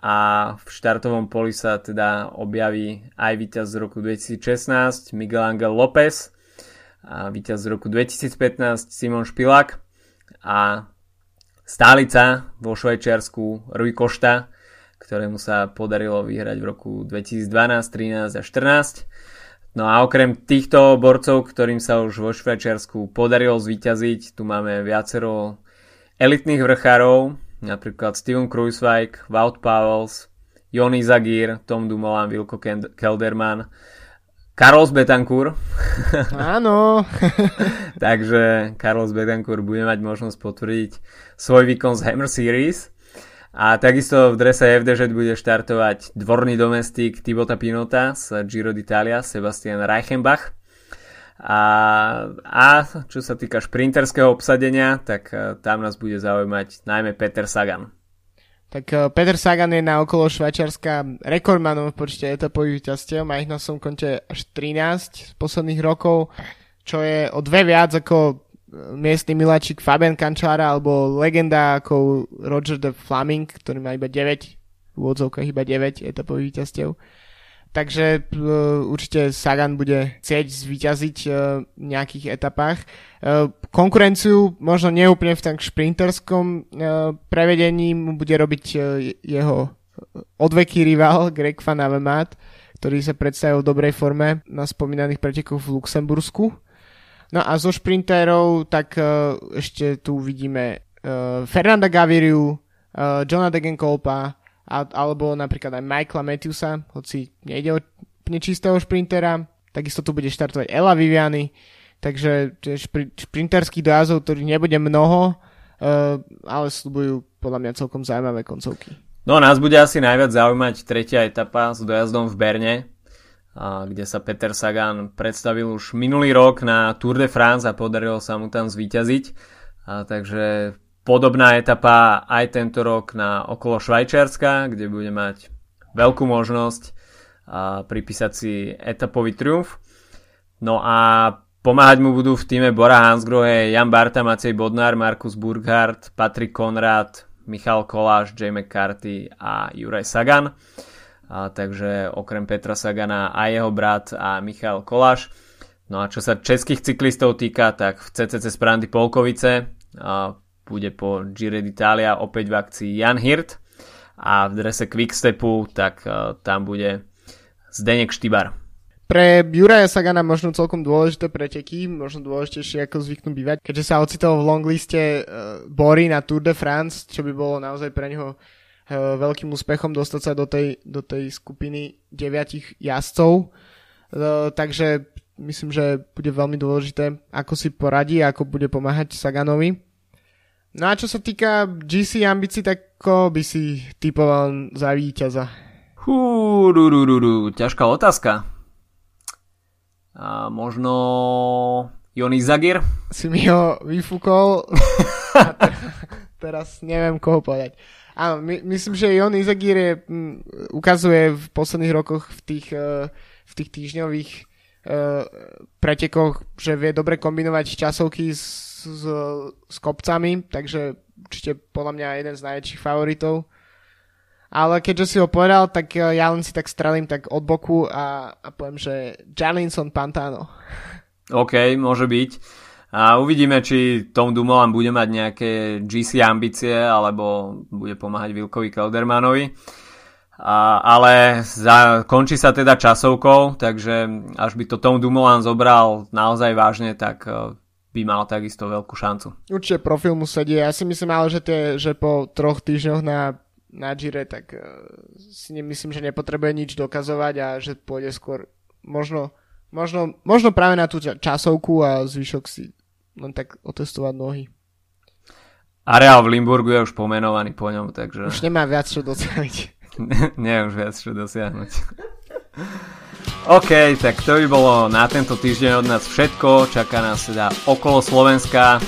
Speaker 1: a v štartovom poli sa teda objaví aj víťaz z roku 2016 Miguel Angel López a víťaz z roku 2015 Simon Špilák a stálica vo Švajčiarsku Rui Košta, ktorému sa podarilo vyhrať v roku 2012, 13 a 14 No a okrem týchto borcov, ktorým sa už vo Švajčiarsku podarilo zvíťaziť, tu máme viacero elitných vrchárov, napríklad Steven Kruiswijk, Wout Powells, Joni Zagir, Tom Dumoulin, Wilko Kelderman, Carlos Betancourt.
Speaker 2: Áno.
Speaker 1: Takže Carlos Betancourt bude mať možnosť potvrdiť svoj výkon z Hammer Series. A takisto v drese FDŽ bude štartovať dvorný domestik Tibota Pinota z Giro d'Italia, Sebastian Reichenbach. A, a čo sa týka šprinterského obsadenia, tak uh, tam nás bude zaujímať najmä Peter Sagan.
Speaker 2: Tak uh, Peter Sagan je na okolo Švajčiarska rekordmanom v počte etapových víťazstiev, má ich na som konte až 13 z posledných rokov, čo je o dve viac ako miestny miláčik Fabian Cančára alebo legenda ako Roger de Flaming, ktorý má iba 9 v úvodzovkách iba 9 etapových víťazstiev. Takže uh, určite Sagan bude chcieť zvíťaziť uh, v nejakých etapách. Uh, konkurenciu možno neúplne v tak šprinterskom prevedení mu bude robiť jeho odveký rival Greg Van Avermaet, ktorý sa predstavil v dobrej forme na spomínaných pretekoch v Luxembursku. No a zo šprinterov tak ešte tu vidíme Fernanda Gaviriu, uh, Johna Degenkolpa a, alebo napríklad aj Michaela Matthewsa, hoci nejde o nečistého šprintera. Takisto tu bude štartovať Ela Viviany, takže špri, šprinterských dojazdov, ktorých nebude mnoho, uh, ale slúbujú podľa mňa celkom zaujímavé koncovky.
Speaker 1: No nás bude asi najviac zaujímať tretia etapa s dojazdom v Berne, kde sa Peter Sagan predstavil už minulý rok na Tour de France a podarilo sa mu tam zvíťaziť. A, takže podobná etapa aj tento rok na okolo Švajčiarska, kde bude mať veľkú možnosť pripísať si etapový triumf. No a pomáhať mu budú v týme Bora Hansgrohe, Jan Barta, Macej Bodnár, Markus Burkhardt, Patrik Konrad, Michal Koláš, Jay McCarthy a Juraj Sagan. A, takže okrem Petra Sagana a jeho brat a Michal Koláš. No a čo sa českých cyklistov týka, tak v CCC Sprandy Polkovice bude po Gire d'Italia opäť v akcii Jan Hirt a v drese Quickstepu tak uh, tam bude Zdenek Štibar.
Speaker 2: Pre Juraja Sagana možno celkom dôležité preteky, možno dôležitejšie ako zvyknú bývať, keďže sa ocitol v longliste uh, Bory na Tour de France, čo by bolo naozaj pre neho uh, veľkým úspechom dostať sa do tej, do tej skupiny deviatich jazdcov. Takže myslím, že bude veľmi dôležité, ako si poradí, ako bude pomáhať Saganovi. No a čo sa týka GC ambícií, tak ko by si typoval za víťaza?
Speaker 1: Hú, ru, ru, ru, ru. ťažká otázka. A možno Jony Zagir?
Speaker 2: Si mi ho vyfúkol. teraz neviem koho povedať. Áno, my, myslím, že Jon Izagir je, m, ukazuje v posledných rokoch v tých, uh, v tých týždňových pretekoch, že vie dobre kombinovať časovky s, s, s kopcami, takže určite podľa mňa jeden z najväčších favoritov. Ale keďže si ho povedal, tak uh, ja len si tak strelím tak od boku a, a poviem, že Jalinson Pantano.
Speaker 1: OK, môže byť. A uvidíme, či Tom Dumoulin bude mať nejaké GC ambície, alebo bude pomáhať Vilkovi Keldermanovi. A, ale za, končí sa teda časovkou, takže až by to Tom Dumoulin zobral naozaj vážne, tak uh, by mal takisto veľkú šancu.
Speaker 2: Určite profil mu sedí. Ja si myslím ale, že, tie, že po troch týždňoch na, na Gire, tak uh, si nemyslím, že nepotrebuje nič dokazovať a že pôjde skôr možno, možno, možno práve na tú časovku a zvyšok si len tak otestovať nohy.
Speaker 1: Areál v Limburgu je už pomenovaný po ňom, takže...
Speaker 2: Už nemá viac čo dosiahnuť.
Speaker 1: Nie, už viac čo dosiahnuť. OK, tak to by bolo na tento týždeň od nás všetko. Čaká nás teda okolo Slovenska.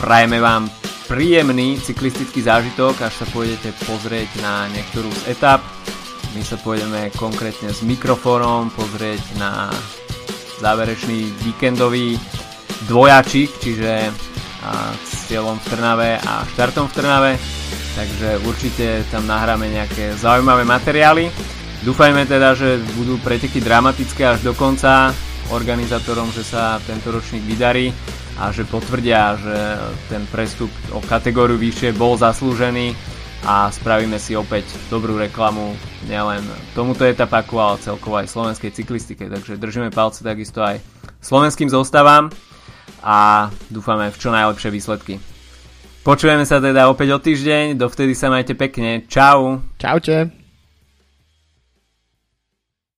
Speaker 1: Prajeme vám príjemný cyklistický zážitok, až sa pôjdete pozrieť na niektorú z etap. My sa pôjdeme konkrétne s mikrofónom pozrieť na záverečný víkendový dvojačík, čiže cieľom v Trnave a štartom v Trnave, takže určite tam nahráme nejaké zaujímavé materiály. Dúfajme teda, že budú preteky dramatické až do konca organizátorom, že sa tento ročník vydarí a že potvrdia, že ten prestup o kategóriu vyššie bol zaslúžený a spravíme si opäť dobrú reklamu nielen tomuto etapaku, ale celkovo aj slovenskej cyklistike, takže držíme palce takisto aj slovenským zostavám a dúfame v čo najlepšie výsledky. Počujeme sa teda opäť o týždeň, dovtedy sa majte pekne. Čau.
Speaker 2: Čaute.